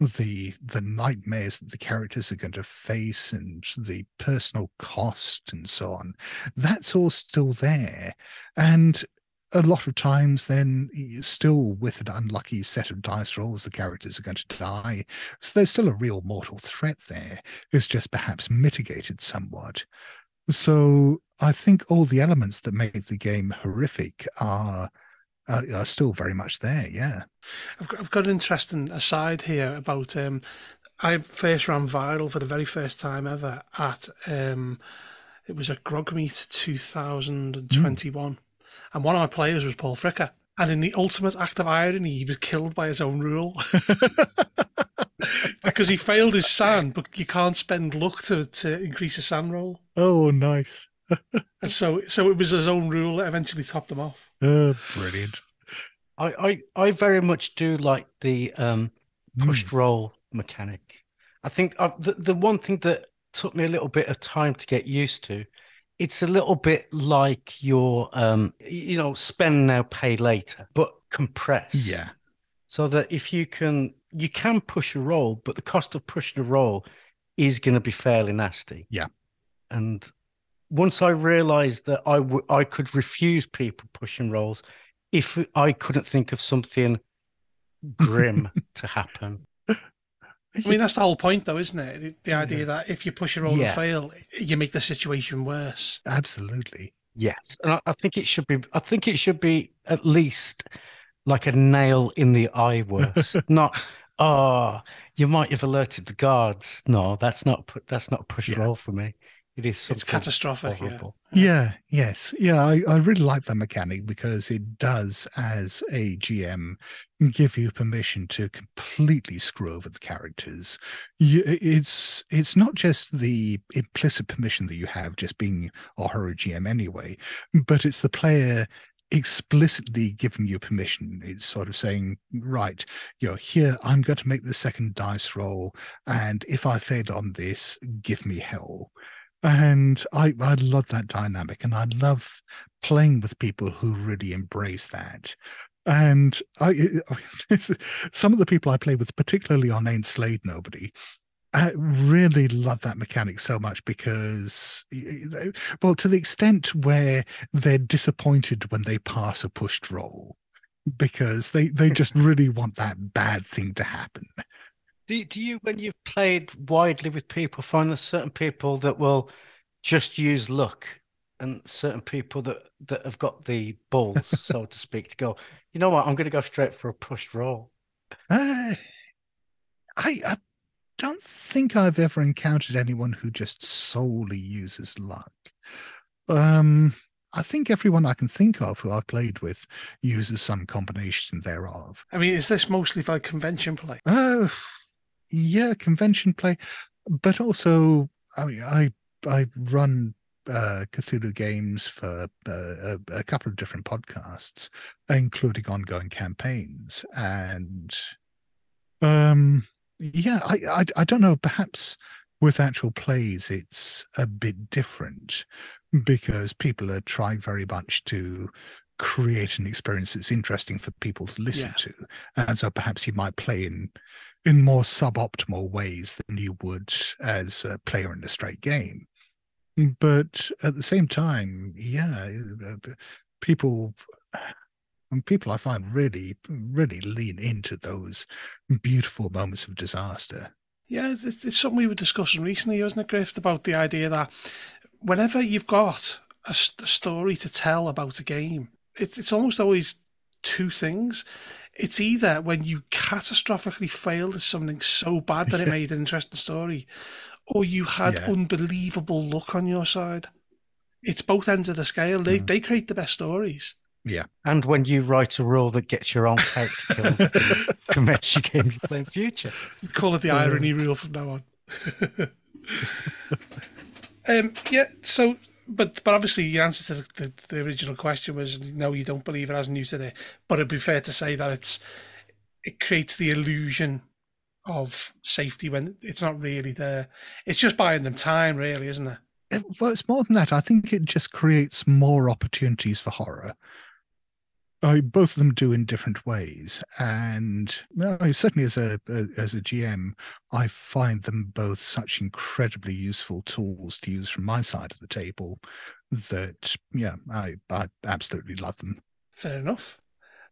Speaker 2: the the nightmares that the characters are going to face and the personal cost and so on that's all still there. And a lot of times then still with an unlucky set of dice rolls the characters are going to die. So there's still a real mortal threat there. It's just perhaps mitigated somewhat. So i think all the elements that make the game horrific are are, are still very much there yeah
Speaker 1: I've got, I've got an interesting aside here about um, I first ran viral for the very first time ever at um, it was a Grogmeet 2021, mm. and one of my players was Paul Fricker. And in the ultimate act of irony, he was killed by his own rule because he failed his SAN, but you can't spend luck to, to increase a SAN roll.
Speaker 2: Oh, nice.
Speaker 1: and so, so it was his own rule that eventually topped him off.
Speaker 2: Oh, brilliant.
Speaker 3: I, I, I very much do like the um, pushed mm. roll mechanic. I think uh, the, the one thing that took me a little bit of time to get used to, it's a little bit like your, um, you know, spend now, pay later, but compress.
Speaker 2: Yeah.
Speaker 3: So that if you can, you can push a roll, but the cost of pushing a roll is going to be fairly nasty.
Speaker 2: Yeah.
Speaker 3: and once I realised that I, w- I could refuse people pushing rolls if I couldn't think of something grim to happen.
Speaker 1: I mean, that's the whole point, though, isn't it? The, the idea yeah. that if you push a roll yeah. and fail, you make the situation worse.
Speaker 2: Absolutely.
Speaker 3: Yes, and I, I, think it should be. I think it should be at least like a nail in the eye worse, not. Oh, you might have alerted the guards. No, that's not. That's not a push yeah. roll for me. It is
Speaker 1: it's catastrophic.
Speaker 2: Horrible. Yeah. yeah. yes. Yeah, I, I really like that mechanic because it does, as a GM, give you permission to completely screw over the characters. You, it's it's not just the implicit permission that you have just being a horror GM anyway, but it's the player explicitly giving you permission. It's sort of saying, right, you're here, I'm going to make the second dice roll. And if I fail on this, give me hell and I I love that dynamic, and I love playing with people who really embrace that. And I, some of the people I play with, particularly on Ain't Slayed Nobody, I really love that mechanic so much because, well, to the extent where they're disappointed when they pass a pushed roll, because they they just really want that bad thing to happen.
Speaker 3: Do, do you, when you've played widely with people, find there's certain people that will just use luck and certain people that, that have got the balls, so to speak, to go, you know what, I'm going to go straight for a pushed roll?
Speaker 2: Uh, I, I don't think I've ever encountered anyone who just solely uses luck. Um, I think everyone I can think of who I've played with uses some combination thereof.
Speaker 1: I mean, is this mostly for convention play?
Speaker 2: Oh, yeah, convention play, but also I mean I I run uh, Cthulhu games for uh, a, couple of different podcasts, including ongoing campaigns, and um, yeah, I, I I don't know. Perhaps with actual plays, it's a bit different because people are trying very much to create an experience that's interesting for people to listen yeah. to, and so perhaps you might play in in more suboptimal ways than you would as a player in a straight game. But at the same time, yeah, uh, people people I find really, really lean into those beautiful moments of disaster.
Speaker 1: Yeah, it's, something we were discussing recently, wasn't it, Griff, about the idea that whenever you've got a, a story to tell about a game, it, it's almost always two things it's either when you catastrophically failed at something so bad that it made an interesting story, or you had yeah. unbelievable luck on your side. It's both ends of the scale. They mm. they create the best stories.
Speaker 2: Yeah.
Speaker 3: And when you write a rule that gets your own character killed, commence your game you play in future.
Speaker 1: call it the irony rule from now on. um, yeah, so but but obviously your answer to the, the, the, original question was no, you don't believe it as new today. But it'd be fair to say that it's it creates the illusion of safety when it's not really there. It's just buying them time, really, isn't it?
Speaker 2: it well, it's more than that. I think it just creates more opportunities for horror. I, both of them do in different ways, and I, certainly as a, a, as a GM, I find them both such incredibly useful tools to use from my side of the table. That yeah, I I absolutely love them.
Speaker 1: Fair enough.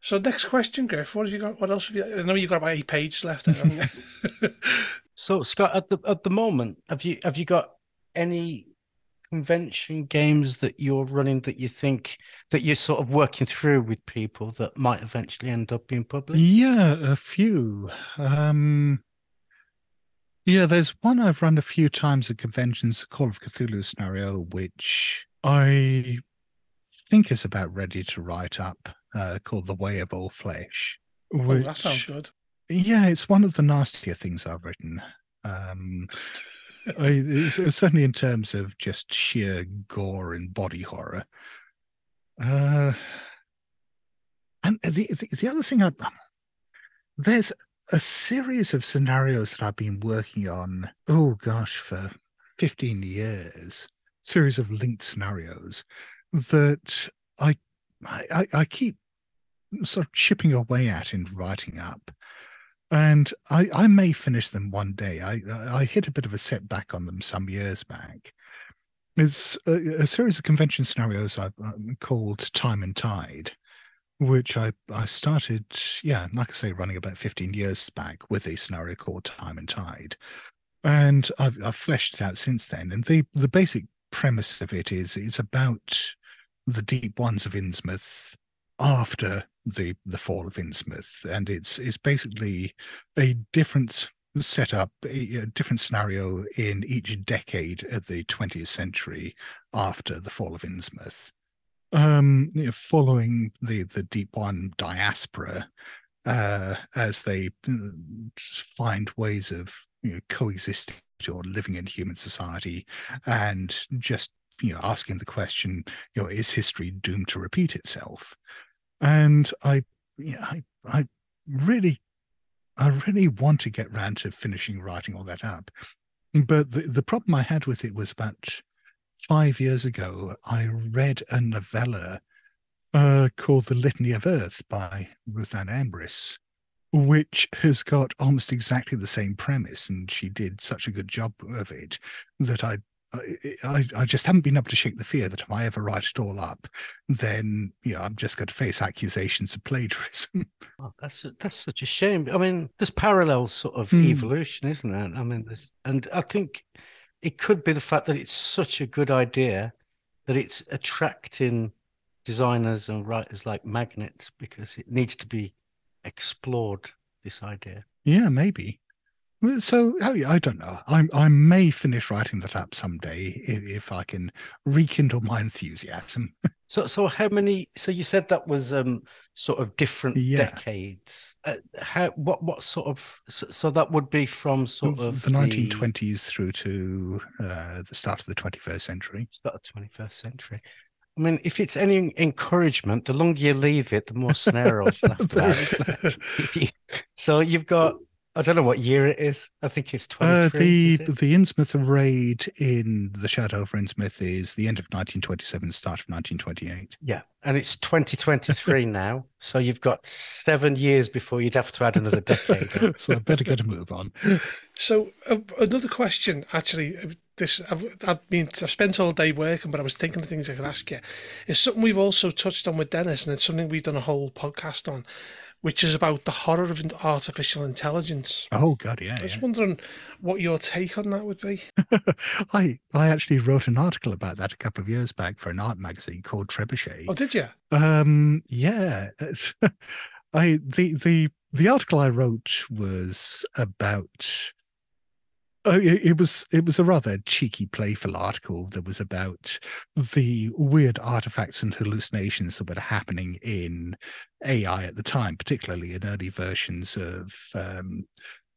Speaker 1: So next question, Griff. What have you got? What else have you? I know you've got about eight pages left.
Speaker 3: so Scott, at the at the moment, have you have you got any convention games that you're running that you think that you're sort of working through with people that might eventually end up being public?
Speaker 2: Yeah, a few. Um, yeah, there's one I've run a few times at conventions, the Call of Cthulhu scenario, which I think is about ready to write up, uh, called The Way of All Flesh.
Speaker 1: Which, oh, that sounds good.
Speaker 2: Yeah, it's one of the nastier things I've written. Um, I, certainly in terms of just sheer gore and body horror. Uh, and the, the, the other thing, I, there's a series of scenarios that I've been working on. Oh gosh, for fifteen years, series of linked scenarios that I I, I keep sort of chipping away at and writing up and I, I may finish them one day. I, I hit a bit of a setback on them some years back, It's a, a series of convention scenarios I, uh, called Time and Tide, which I, I started, yeah, like I say, running about 15 years back with a scenario called Time and Tide. And I've, I've fleshed it out since then. And the, the basic premise of it is it's about the deep ones of Innsmouth after the the fall of Innsmouth, and it's it's basically a different setup, a, a different scenario in each decade of the 20th century after the fall of Innsmouth. Um, you know, following the the deep one diaspora uh, as they uh, find ways of you know, coexisting or living in human society and just you know asking the question you know is history doomed to repeat itself and i yeah i i really i really want to get round to finishing writing all that up. But the, the problem i had with it was about five years ago i read a novella uh, called the litany of earth by Ruthanna Emrys which has got almost exactly the same premise, and she did such a good job of it that I I, I just haven't been able to shake the fear that if I ever write it all up, then you know I'm just going to face accusations of plagiarism.
Speaker 3: Oh, that's that's such a shame. I mean, there's parallel sort of mm. evolution, isn't there? I mean, and I think it could be the fact that it's such a good idea that it's attracting designers and writers like magnets because it needs to be explored this idea.
Speaker 2: Yeah, maybe. So oh, I don't know. I I may finish writing that up someday if, if I can rekindle my enthusiasm.
Speaker 3: so so how many? So you said that was um sort of different yeah. decades. Uh, how what what sort of so, so, that would be from sort of
Speaker 2: the nineteen twenties through to uh, the start of the twenty first century.
Speaker 3: Start of the twenty first century. I mean, if it's any encouragement, the longer you leave it, the more you have. so you've got I don't know what year it is. I think it's 23. Uh,
Speaker 2: the the Innsmouth raid in the Shadow over Innsmouth is the end of 1927, start of 1928.
Speaker 3: Yeah, and it's 2023 now. So you've got seven years before you'd have to add another decade.
Speaker 2: so I better get a move on.
Speaker 1: So uh, another question, actually, uh, this I've, I've been I've spent all day working, but I was thinking of things I could ask you. It's something we've also touched on with Dennis, and it's something we've done a whole podcast on, which is about the horror of artificial intelligence.
Speaker 2: Oh God, yeah.
Speaker 1: I was
Speaker 2: yeah.
Speaker 1: wondering what your take on that would be.
Speaker 2: I I actually wrote an article about that a couple of years back for an art magazine called Trebuchet.
Speaker 1: Oh, did you?
Speaker 2: Um, yeah. I the the the article I wrote was about it, it, was it was a rather cheeky, playful article that was about the weird artifacts and hallucinations that were happening in AI at the time, particularly in early versions of um,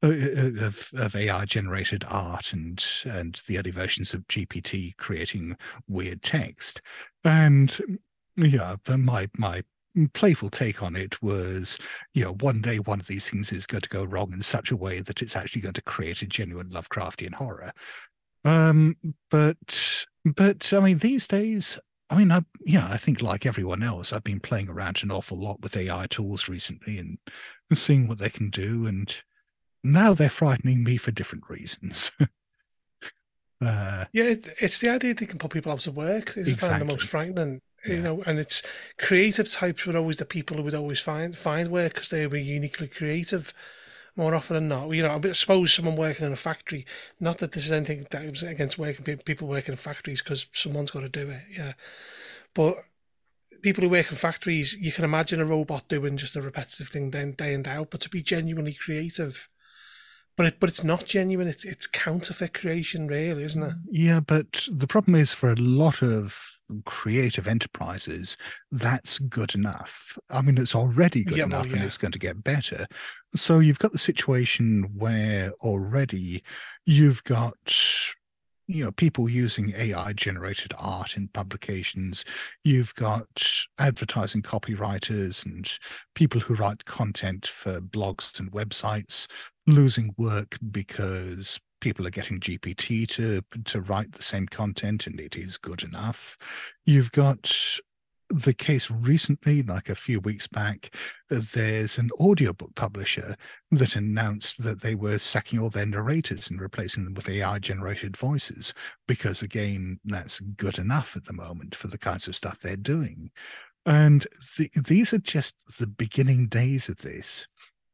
Speaker 2: uh, uh, of, of AI generated art and and the early versions of GPT creating weird text. And yeah, my my playful take on it was, you know, one day one of these things is going to go wrong in such a way that it's actually going to create a genuine Lovecraftian horror. Um, but but I mean, these days, I mean, I yeah, I think like everyone else, I've been playing around an awful lot with AI tools recently and seeing what they can do, and now they're frightening me for different reasons.
Speaker 1: uh, yeah, it's the idea they can put people out of work is exactly. the most frightening you know, and it's creative types were always the people who would always find find work because they were uniquely creative more often than not. You know, I suppose someone working in a factory, not that this is anything that was against working people working in factories because someone's got to do it, yeah. But people who work in factories, you can imagine a robot doing just a repetitive thing day in, day and out, but to be genuinely creative, but it, but it's not genuine. It's it's counterfeit creation, really, isn't it?
Speaker 2: Yeah, but the problem is for a lot of creative enterprises, that's good enough. I mean, it's already good yeah, enough, well, yeah. and it's going to get better. So you've got the situation where already you've got you know people using ai generated art in publications you've got advertising copywriters and people who write content for blogs and websites losing work because people are getting gpt to to write the same content and it is good enough you've got the case recently, like a few weeks back, there's an audiobook publisher that announced that they were sacking all their narrators and replacing them with AI generated voices because, again, that's good enough at the moment for the kinds of stuff they're doing. And the, these are just the beginning days of this.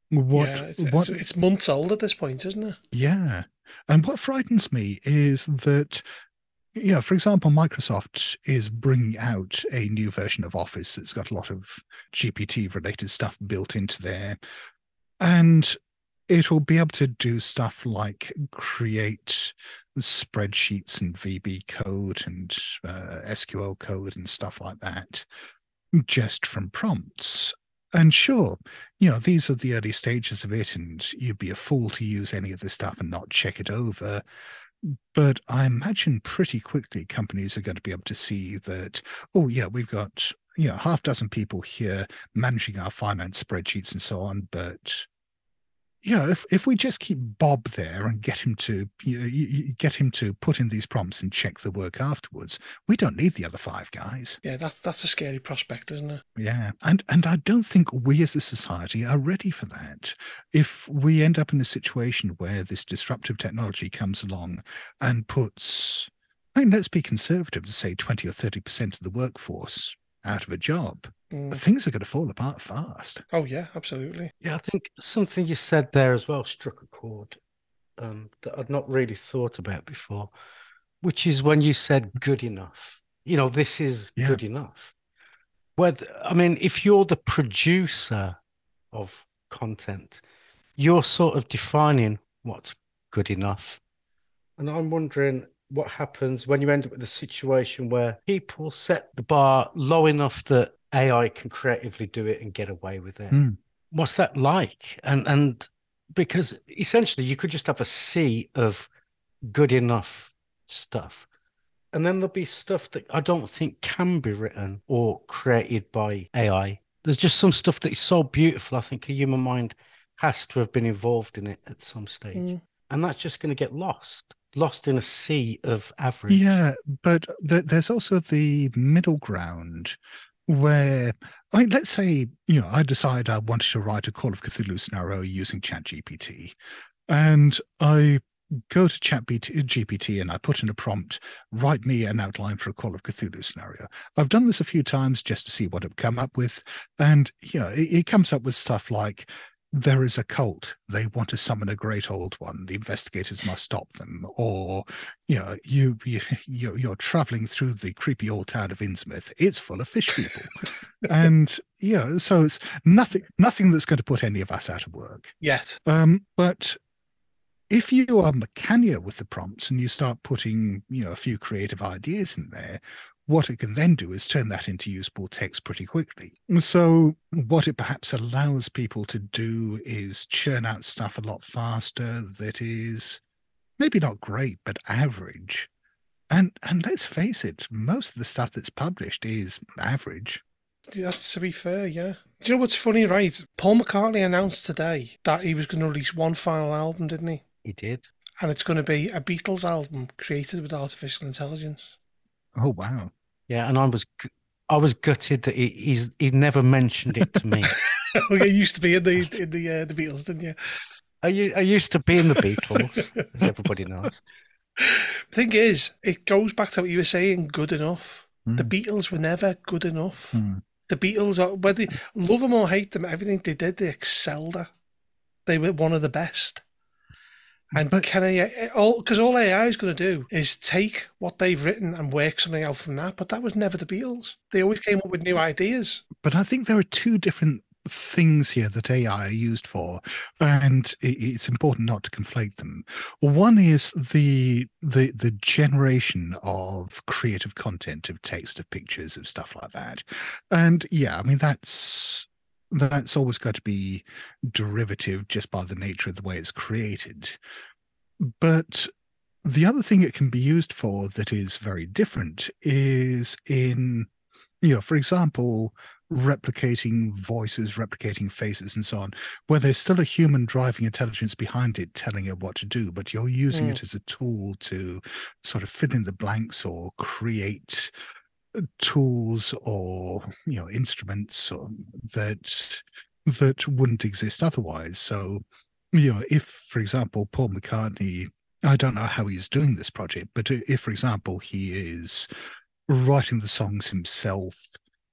Speaker 1: What, yeah, it's, what, it's months old at this point, isn't it?
Speaker 2: Yeah. And what frightens me is that yeah, for example, Microsoft is bringing out a new version of Office that's got a lot of GPT related stuff built into there. And it will be able to do stuff like create spreadsheets and VB code and uh, SQL code and stuff like that just from prompts. And sure, you know, these are the early stages of it, and you'd be a fool to use any of this stuff and not check it over. But I imagine pretty quickly companies are going to be able to see that, oh, yeah, we've got, you know, half dozen people here managing our finance spreadsheets and so on. But yeah, if if we just keep Bob there and get him to you know, get him to put in these prompts and check the work afterwards, we don't need the other five guys.
Speaker 1: Yeah, that's that's a scary prospect, isn't it?
Speaker 2: Yeah, and and I don't think we as a society are ready for that. If we end up in a situation where this disruptive technology comes along and puts, I mean, let's be conservative to say twenty or thirty percent of the workforce out of a job, mm. things are going to fall apart fast.
Speaker 1: Oh yeah, absolutely.
Speaker 3: Yeah, I think something you said there as well struck a chord um, that I'd not really thought about before, which is when you said good enough. You know, this is yeah. good enough. Whether I mean, if you're the producer of content, you're sort of defining what's good enough. And I'm wondering what happens when you end up with a situation where people set the bar low enough that AI can creatively do it and get away with it. Mm. What's that like? And and because essentially you could just have a sea of good enough stuff. And then there'll be stuff that I don't think can be written or created by AI. There's just some stuff that is so beautiful. I think a human mind has to have been involved in it at some stage. Mm. And that's just going to get lost lost in a sea of average.
Speaker 2: Yeah, but the, there's also the middle ground where I mean, let's say you know I decide I wanted to write a Call of Cthulhu scenario using ChatGPT, and I go to ChatGPT and I put in a prompt, write me an outline for a Call of Cthulhu scenario. I've done this a few times just to see what it would come up with, and you know it, it comes up with stuff like there is a cult. They want to summon a great old one. The investigators must stop them. Or, you know, you, you you're, traveling through the creepy old town of Innsmouth. It's full of fish people, and yeah, so it's nothing nothing that's going to put any of us out of work
Speaker 1: yet.
Speaker 2: Um, but if you are Meccania with the prompts and you start putting, you know, a few creative ideas in there, what it can then do is turn that into usable text pretty quickly. So, what it perhaps allows people to do is churn out stuff a lot faster that is maybe not great, but average. And and let's face it, most of the stuff that's published is average.
Speaker 1: That's to be fair, yeah. Do you know what's funny, right? Paul McCartney announced today that he was going to release one final album, didn't he?
Speaker 3: He did.
Speaker 1: And it's going to be a Beatles album created with artificial intelligence.
Speaker 2: Oh wow!
Speaker 3: Yeah, and I was I was gutted that he, he's he never mentioned it to me.
Speaker 1: oh, you used to be in the in the uh, the Beatles, didn't you?
Speaker 3: I, I used to be in the Beatles, as everybody knows.
Speaker 1: Thing is, it goes back to what you were saying. Good enough. Mm. The Beatles were never good enough. Mm. The Beatles, are, whether love them or hate them, everything they did, they excelled at. They were one of the best. And but, can AI, all because all AI is going to do is take what they've written and work something out from that. But that was never the Beatles. They always came up with new ideas.
Speaker 2: But I think there are two different things here that AI are used for, and it's important not to conflate them. One is the the the generation of creative content, of text, of pictures, of stuff like that. And yeah, I mean that's that's always got to be derivative just by the nature of the way it's created. But the other thing it can be used for that is very different is in, you know, for example, replicating voices, replicating faces, and so on, where there's still a human driving intelligence behind it telling it what to do, but you're using mm. it as a tool to sort of fill in the blanks or create tools or you know instruments or, that that wouldn't exist otherwise. So, you know, if for example Paul McCartney, I don't know how he's doing this project, but if for example he is writing the songs himself,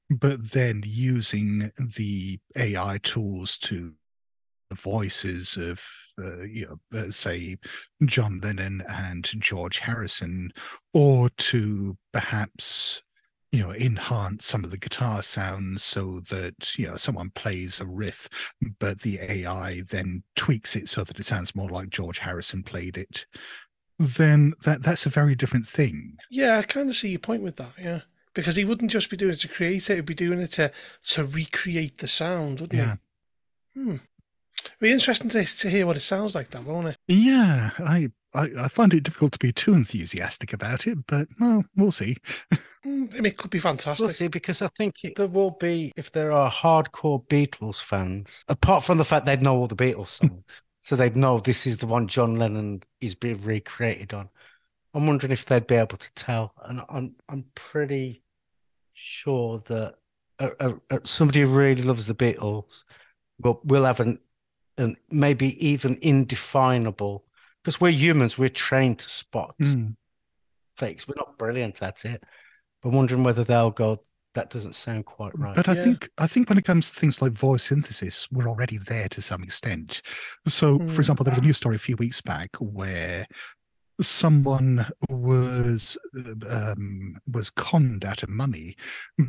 Speaker 2: but then using the AI tools to the voices of, uh, you know, uh, say, John Lennon and George Harrison, or to perhaps, you know, enhance some of the guitar sounds so that, you know, someone plays a riff, but the AI then tweaks it so that it sounds more like George Harrison played it. Then that that's a very different thing.
Speaker 1: Yeah, I kind of see your point with that. Yeah, because he wouldn't just be doing it to create it; he'd be doing it to to recreate the sound, wouldn't yeah. he? Hmm. It'd be interesting to, to hear what it sounds like, though, won't it?
Speaker 2: Yeah, I, I, I find it difficult to be too enthusiastic about it, but well, we'll see.
Speaker 1: I mean, it could be fantastic.
Speaker 3: We'll see, because I think it, there will be, if there are hardcore Beatles fans, apart from the fact they'd know all the Beatles songs, so they'd know this is the one John Lennon is being recreated on. I'm wondering if they'd be able to tell, and I'm I'm pretty sure that uh, uh, uh somebody who really loves the Beatles will will have an and maybe even indefinable because we're humans we're trained to spot mm. fakes we're not brilliant at it but wondering whether they'll go that doesn't sound quite right
Speaker 2: but i yeah. think i think when it comes to things like voice synthesis we're already there to some extent so mm. for example there was a news story a few weeks back where someone was um, was conned out of money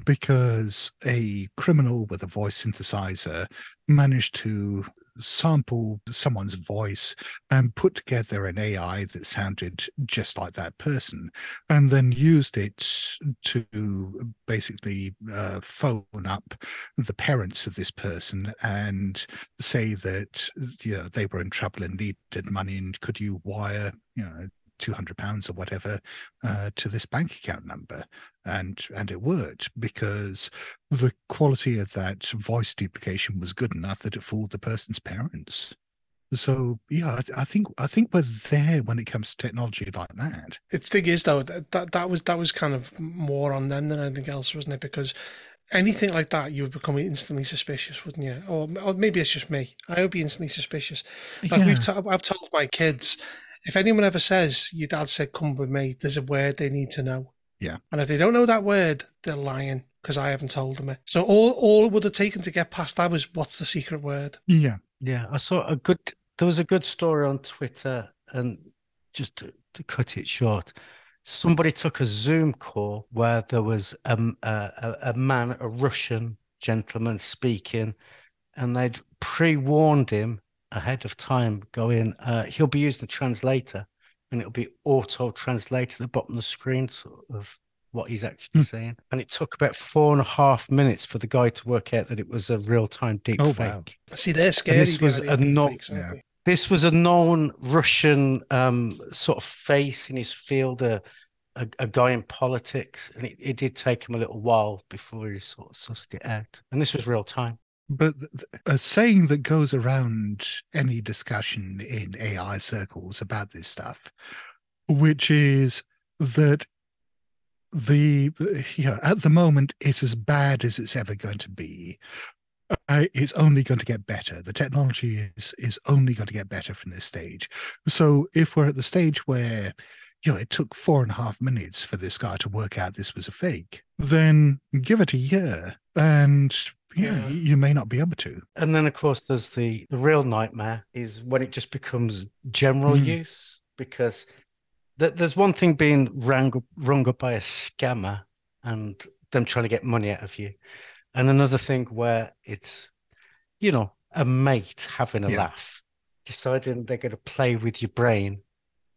Speaker 2: because a criminal with a voice synthesizer managed to sample someone's voice and put together an AI that sounded just like that person, and then used it to basically uh, phone up the parents of this person and say that you know they were in trouble and needed money, and could you wire you know 200 pounds or whatever uh, to this bank account number and and it worked because the quality of that voice duplication was good enough that it fooled the person's parents so yeah I, I think i think we're there when it comes to technology like that
Speaker 1: the thing is though that, that that was that was kind of more on them than anything else wasn't it because anything like that, you would become instantly suspicious, wouldn't you? Or, or maybe it's just me. I would be instantly suspicious. Like yeah. we've t- I've told my kids, if anyone ever says your dad said come with me, there's a word they need to know.
Speaker 2: Yeah.
Speaker 1: And if they don't know that word, they're lying because I haven't told them it. So all all it would have taken to get past that was what's the secret word?
Speaker 2: Yeah.
Speaker 3: Yeah. I saw a good there was a good story on Twitter and just to, to cut it short, somebody took a Zoom call where there was um, a, a, a man, a Russian gentleman speaking, and they'd pre-warned him ahead of time going, uh, he'll be using a translator and it'll be auto translated at the bottom of the screen sort of what he's actually mm. saying. And it took about four and a half minutes for the guy to work out that it was a real time deep oh, fake. Wow.
Speaker 1: See, they're scary.
Speaker 3: And this was a known, yeah. this was a known Russian um, sort of face in his field, a, a, a guy in politics. And it, it did take him a little while before he sort of sussed it out. And this was real time.
Speaker 2: But a saying that goes around any discussion in AI circles about this stuff, which is that the you know, at the moment it's as bad as it's ever going to be. Uh, it's only going to get better. The technology is is only going to get better from this stage. So if we're at the stage where you know it took four and a half minutes for this guy to work out this was a fake, then give it a year and yeah, you may not be able to.
Speaker 3: And then, of course, there's the, the real nightmare is when it just becomes general mm. use because th- there's one thing being rung, rung up by a scammer and them trying to get money out of you, and another thing where it's, you know, a mate having a yeah. laugh, deciding they're going to play with your brain.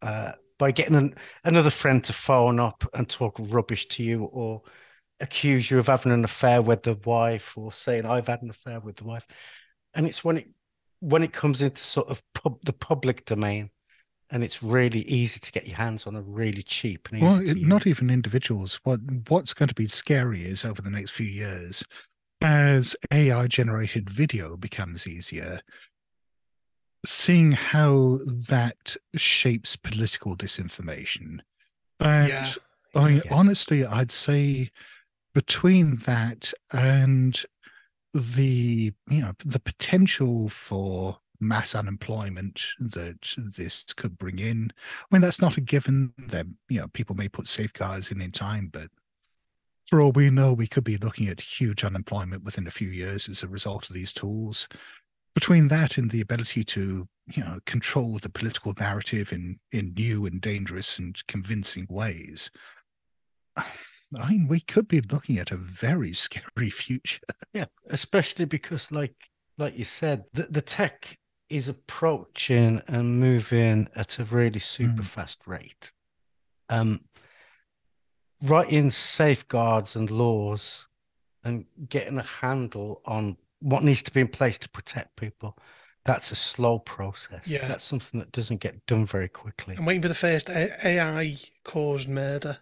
Speaker 3: Uh, by getting an, another friend to phone up and talk rubbish to you or accuse you of having an affair with the wife or saying I've had an affair with the wife. And it's when it when it comes into sort of pub, the public domain and it's really easy to get your hands on a really cheap and
Speaker 2: well it, not even individuals. What what's going to be scary is over the next few years as ai generated video becomes easier seeing how that shapes political disinformation. And yeah, I honestly I'd say between that and the you know the potential for mass unemployment that this could bring in. I mean, that's not a given. That you know, people may put safeguards in in time, but for all we know, we could be looking at huge unemployment within a few years as a result of these tools. Between that and the ability to, you know, control the political narrative in in new and dangerous and convincing ways, I mean, we could be looking at a very scary future.
Speaker 3: Yeah, especially because, like, like you said, the, the tech is approaching and moving at a really super mm. fast rate. Um, writing safeguards and laws and getting a handle on what needs to be in place to protect people that's a slow process yeah that's something that doesn't get done very quickly
Speaker 1: i'm waiting for the first ai caused murder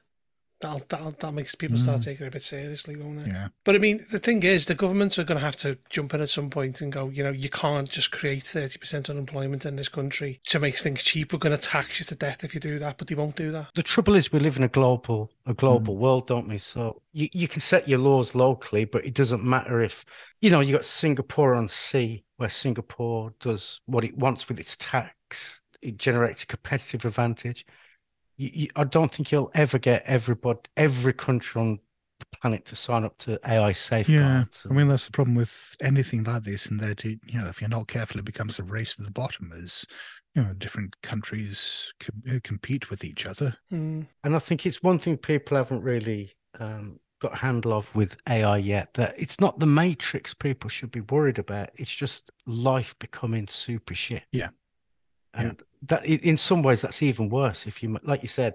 Speaker 1: that'll, that'll that makes people mm. start taking it a bit seriously, won't it?
Speaker 2: Yeah.
Speaker 1: But I mean, the thing is, the governments are going to have to jump in at some point and go, you know, you can't just create thirty percent unemployment in this country to make things cheap. We're going to tax you to death if you do that, but they won't do that.
Speaker 3: The trouble is, we live in a global a global mm. world, don't we? So you you can set your laws locally, but it doesn't matter if you know you got Singapore on sea, where Singapore does what it wants with its tax. It generates a competitive advantage you, you, I don't think you'll ever get everybody, every country on the planet to sign up to AI safeguards.
Speaker 2: Yeah, I mean that's the problem with anything like this, and that it, you know if you're not careful, it becomes a race to the bottom as you know different countries com- compete with each other.
Speaker 1: Mm.
Speaker 3: And I think it's one thing people haven't really um, got a handle of with AI yet. That it's not the matrix people should be worried about. It's just life becoming super shit.
Speaker 2: Yeah,
Speaker 3: and yeah. that in some ways that's even worse if you like you said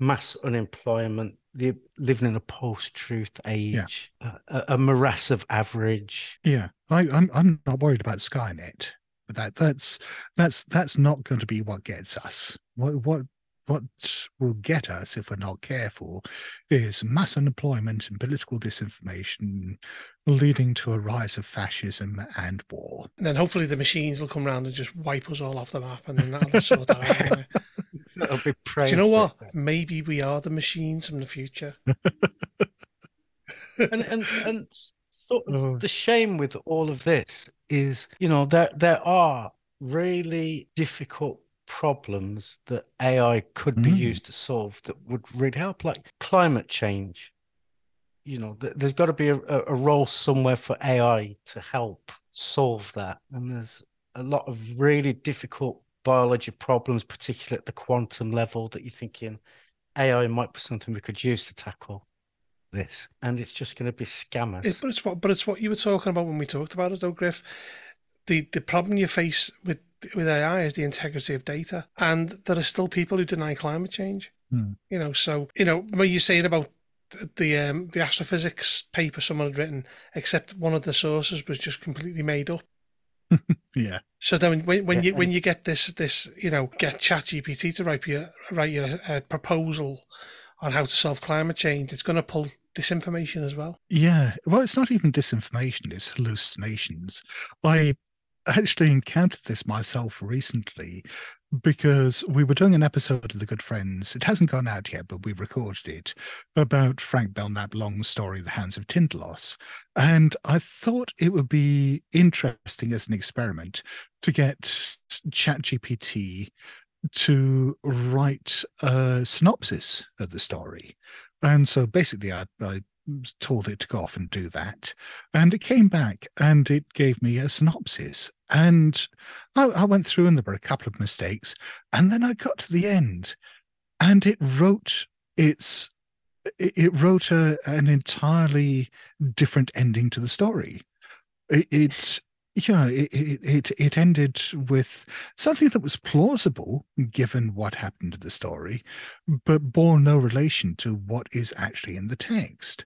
Speaker 3: mass unemployment the living in a post-truth age yeah. a, a, morass of average
Speaker 2: yeah I, I'm, I'm not worried about skynet but that that's that's that's not going to be what gets us what what what will get us if we're not careful is mass unemployment and political disinformation leading to a rise of fascism and war.
Speaker 1: And then hopefully the machines will come around and just wipe us all off the map and then that'll sort that out. Anyway. Do you know what? Maybe we are the machines from the future.
Speaker 3: and and and sort of oh. the shame with all of this is, you know, there there are really difficult problems that AI could be mm. used to solve that would really help, like climate change. You know, th- there's got to be a, a role somewhere for AI to help solve that. And there's a lot of really difficult biology problems, particularly at the quantum level, that you're thinking AI might be something we could use to tackle this. And it's just going to be scammers.
Speaker 1: It, but it's what, but it's what you were talking about when we talked about it, though, Griff. The the problem you face with with AI is the integrity of data, and there are still people who deny climate change.
Speaker 2: Hmm.
Speaker 1: You know, so you know when you're saying about the um, the astrophysics paper someone had written, except one of the sources was just completely made up.
Speaker 2: yeah.
Speaker 1: So then when when yeah. you when you get this this you know get ChatGPT to write you write you a, a proposal on how to solve climate change, it's going to pull disinformation as well.
Speaker 2: Yeah. Well, it's not even disinformation; it's hallucinations. I actually encountered this myself recently because we were doing an episode of The Good Friends. It hasn't gone out yet, but we've recorded it about Frank Belknap Long's story, The Hounds of Tindalos. And I thought it would be interesting as an experiment to get ChatGPT to write a synopsis of the story. And so basically, I, I told it to go off and do that. And it came back and it gave me a synopsis. And I, I, went through and there were a couple of mistakes. And then I got to the end and it wrote its it, wrote a, an entirely different ending to the story. It, it yeah, it, it it ended with something that was plausible given what happened to the story, but bore no relation to what is actually in the text.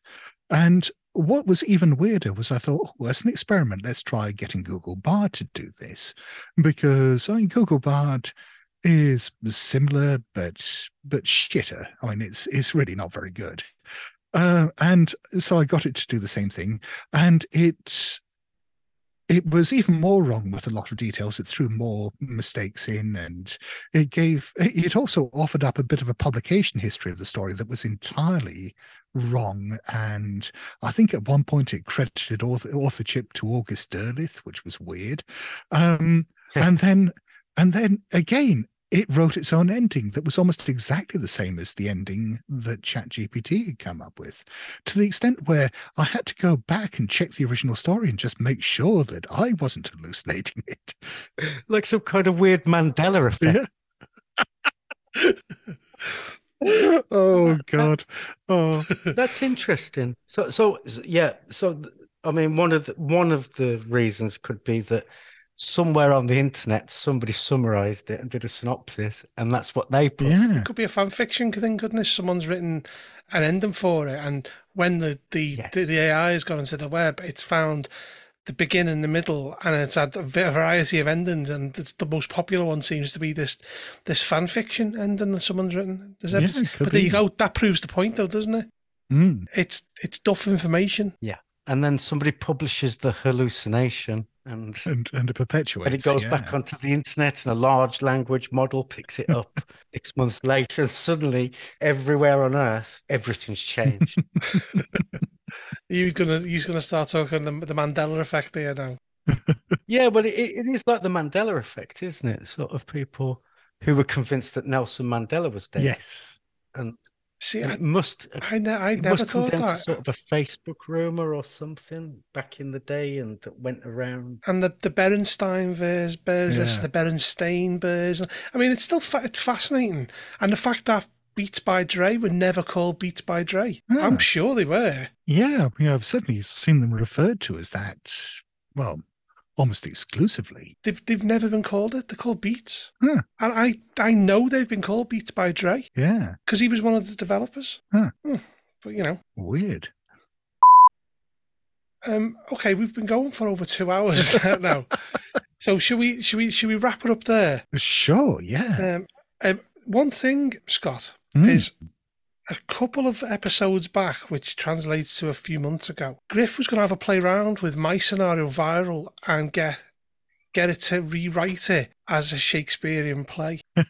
Speaker 2: And what was even weirder was I thought, well, as an experiment, let's try getting Google Bard to do this, because I mean, Google Bard is similar but but shitter. I mean, it's it's really not very good. Uh, and so I got it to do the same thing, and it it was even more wrong with a lot of details. It threw more mistakes in, and it gave. It also offered up a bit of a publication history of the story that was entirely wrong. And I think at one point it credited author, authorship to August Derleth, which was weird. Um, and then, and then again, it wrote its own ending that was almost exactly the same as the ending that ChatGPT had come up with, to the extent where I had to go back and check the original story and just make sure that I wasn't hallucinating it.
Speaker 3: Like some kind of weird Mandela effect.
Speaker 2: Yeah. oh God! Oh,
Speaker 3: that's interesting. So, so yeah. So, I mean, one of the, one of the reasons could be that somewhere on the internet somebody summarized it and did a synopsis and that's what they put.
Speaker 2: Yeah.
Speaker 1: It could be a fan fiction thing, couldn't it? Someone's written an ending for it and when the the, yes. the, the AI has gone into the web, it's found the beginning, the middle, and it's had a variety of endings. And it's the most popular one seems to be this this fan fiction ending that someone's written. Yeah, but there you go. That proves the point, though, doesn't it?
Speaker 2: Mm.
Speaker 1: It's it's duff information.
Speaker 3: Yeah, and then somebody publishes the hallucination and
Speaker 2: and, and it perpetuates.
Speaker 3: And it goes
Speaker 2: yeah.
Speaker 3: back onto the internet, and a large language model picks it up six months later, and suddenly everywhere on Earth, everything's changed.
Speaker 1: you're gonna you're gonna start talking the, the Mandela effect there now.
Speaker 3: yeah, well, it, it is like the Mandela effect, isn't it? Sort of people who were convinced that Nelson Mandela was dead.
Speaker 2: Yes,
Speaker 3: and
Speaker 1: See,
Speaker 3: I, it must.
Speaker 1: Uh, I, ne- I never thought that.
Speaker 3: sort of a Facebook rumor or something back in the day, and that went around.
Speaker 1: And the the Berenstein verse, versus yeah. the Berenstain verse. I mean, it's still fa- it's fascinating, and the fact that Beats by Dre were never called Beats by Dre. Yeah. I'm sure they were.
Speaker 2: Yeah, you know, I've certainly seen them referred to as that. Well, almost exclusively.
Speaker 1: They've they've never been called it. They're called Beats.
Speaker 2: Huh.
Speaker 1: And I I know they've been called Beats by Dre.
Speaker 2: Yeah.
Speaker 1: Because he was one of the developers.
Speaker 2: Huh.
Speaker 1: Hmm. But you know.
Speaker 2: Weird.
Speaker 1: Um, okay, we've been going for over two hours now. so should we should we should we wrap it up there?
Speaker 2: Sure, yeah.
Speaker 1: Um, um one thing, Scott, mm. is a couple of episodes back, which translates to a few months ago, Griff was going to have a play around with my scenario viral and get get it to rewrite it as a Shakespearean play.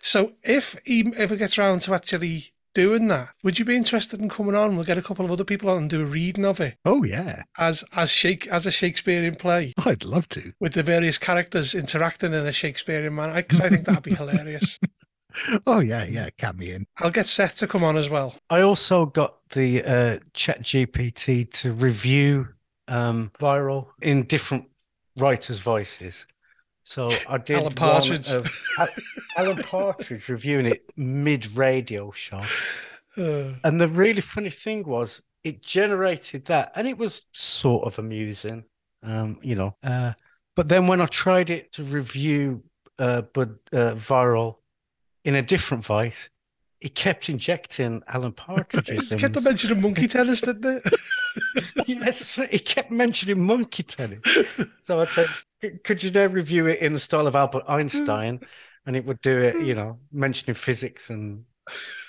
Speaker 1: so if he ever gets around to actually doing that, would you be interested in coming on? We'll get a couple of other people on and do a reading of it.
Speaker 2: Oh yeah,
Speaker 1: as as shake as a Shakespearean play.
Speaker 2: I'd love to
Speaker 1: with the various characters interacting in a Shakespearean manner because I think that'd be hilarious.
Speaker 2: Oh yeah, yeah, count me in.
Speaker 1: I'll get Seth to come on as well.
Speaker 3: I also got the uh, Chat GPT to review um, viral in different writers' voices. So I did
Speaker 1: Alan Partridge.
Speaker 3: Of, Alan Partridge reviewing it mid radio show. Uh. And the really funny thing was it generated that and it was sort of amusing. Um, you know. Uh, but then when I tried it to review uh, but uh, viral in a different voice, he kept injecting Alan Partridge's.
Speaker 1: he kept mentioning monkey tennis, didn't it?
Speaker 3: yes, he kept mentioning monkey tennis. So I said, could you now review it in the style of Albert Einstein? And it would do it, you know, mentioning physics and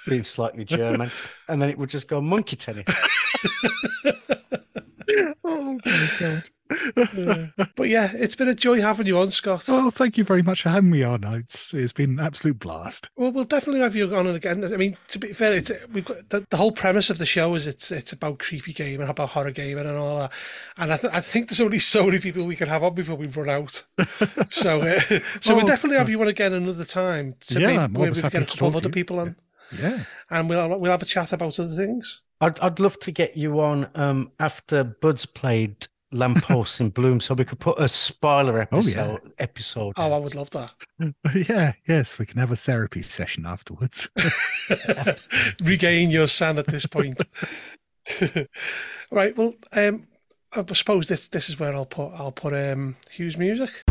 Speaker 3: being slightly German. And then it would just go monkey tennis.
Speaker 2: oh my god
Speaker 1: but yeah, it's been a joy having you on, Scott.
Speaker 2: Oh, thank you very much for having me on. It's it's been an absolute blast.
Speaker 1: Well, we'll definitely have you on again. I mean, to be fair, it's we've got the, the whole premise of the show is it's it's about creepy gaming, about horror gaming, and all that. And I, th- I think there's only so many people we can have on before we run out. so uh, so oh, we'll definitely have you on again another time. To
Speaker 2: yeah,
Speaker 1: maybe, maybe we get a couple of other people on.
Speaker 2: Yeah,
Speaker 1: and we'll we'll have a chat about other things.
Speaker 3: I'd I'd love to get you on um, after Bud's played lampposts in bloom so we could put a spoiler episode oh, yeah. episode
Speaker 1: oh i would love that.
Speaker 2: Yeah yes we can have a therapy session afterwards.
Speaker 1: Regain your san at this point. Right well um i suppose this this is where i'll put i'll put um hugh's music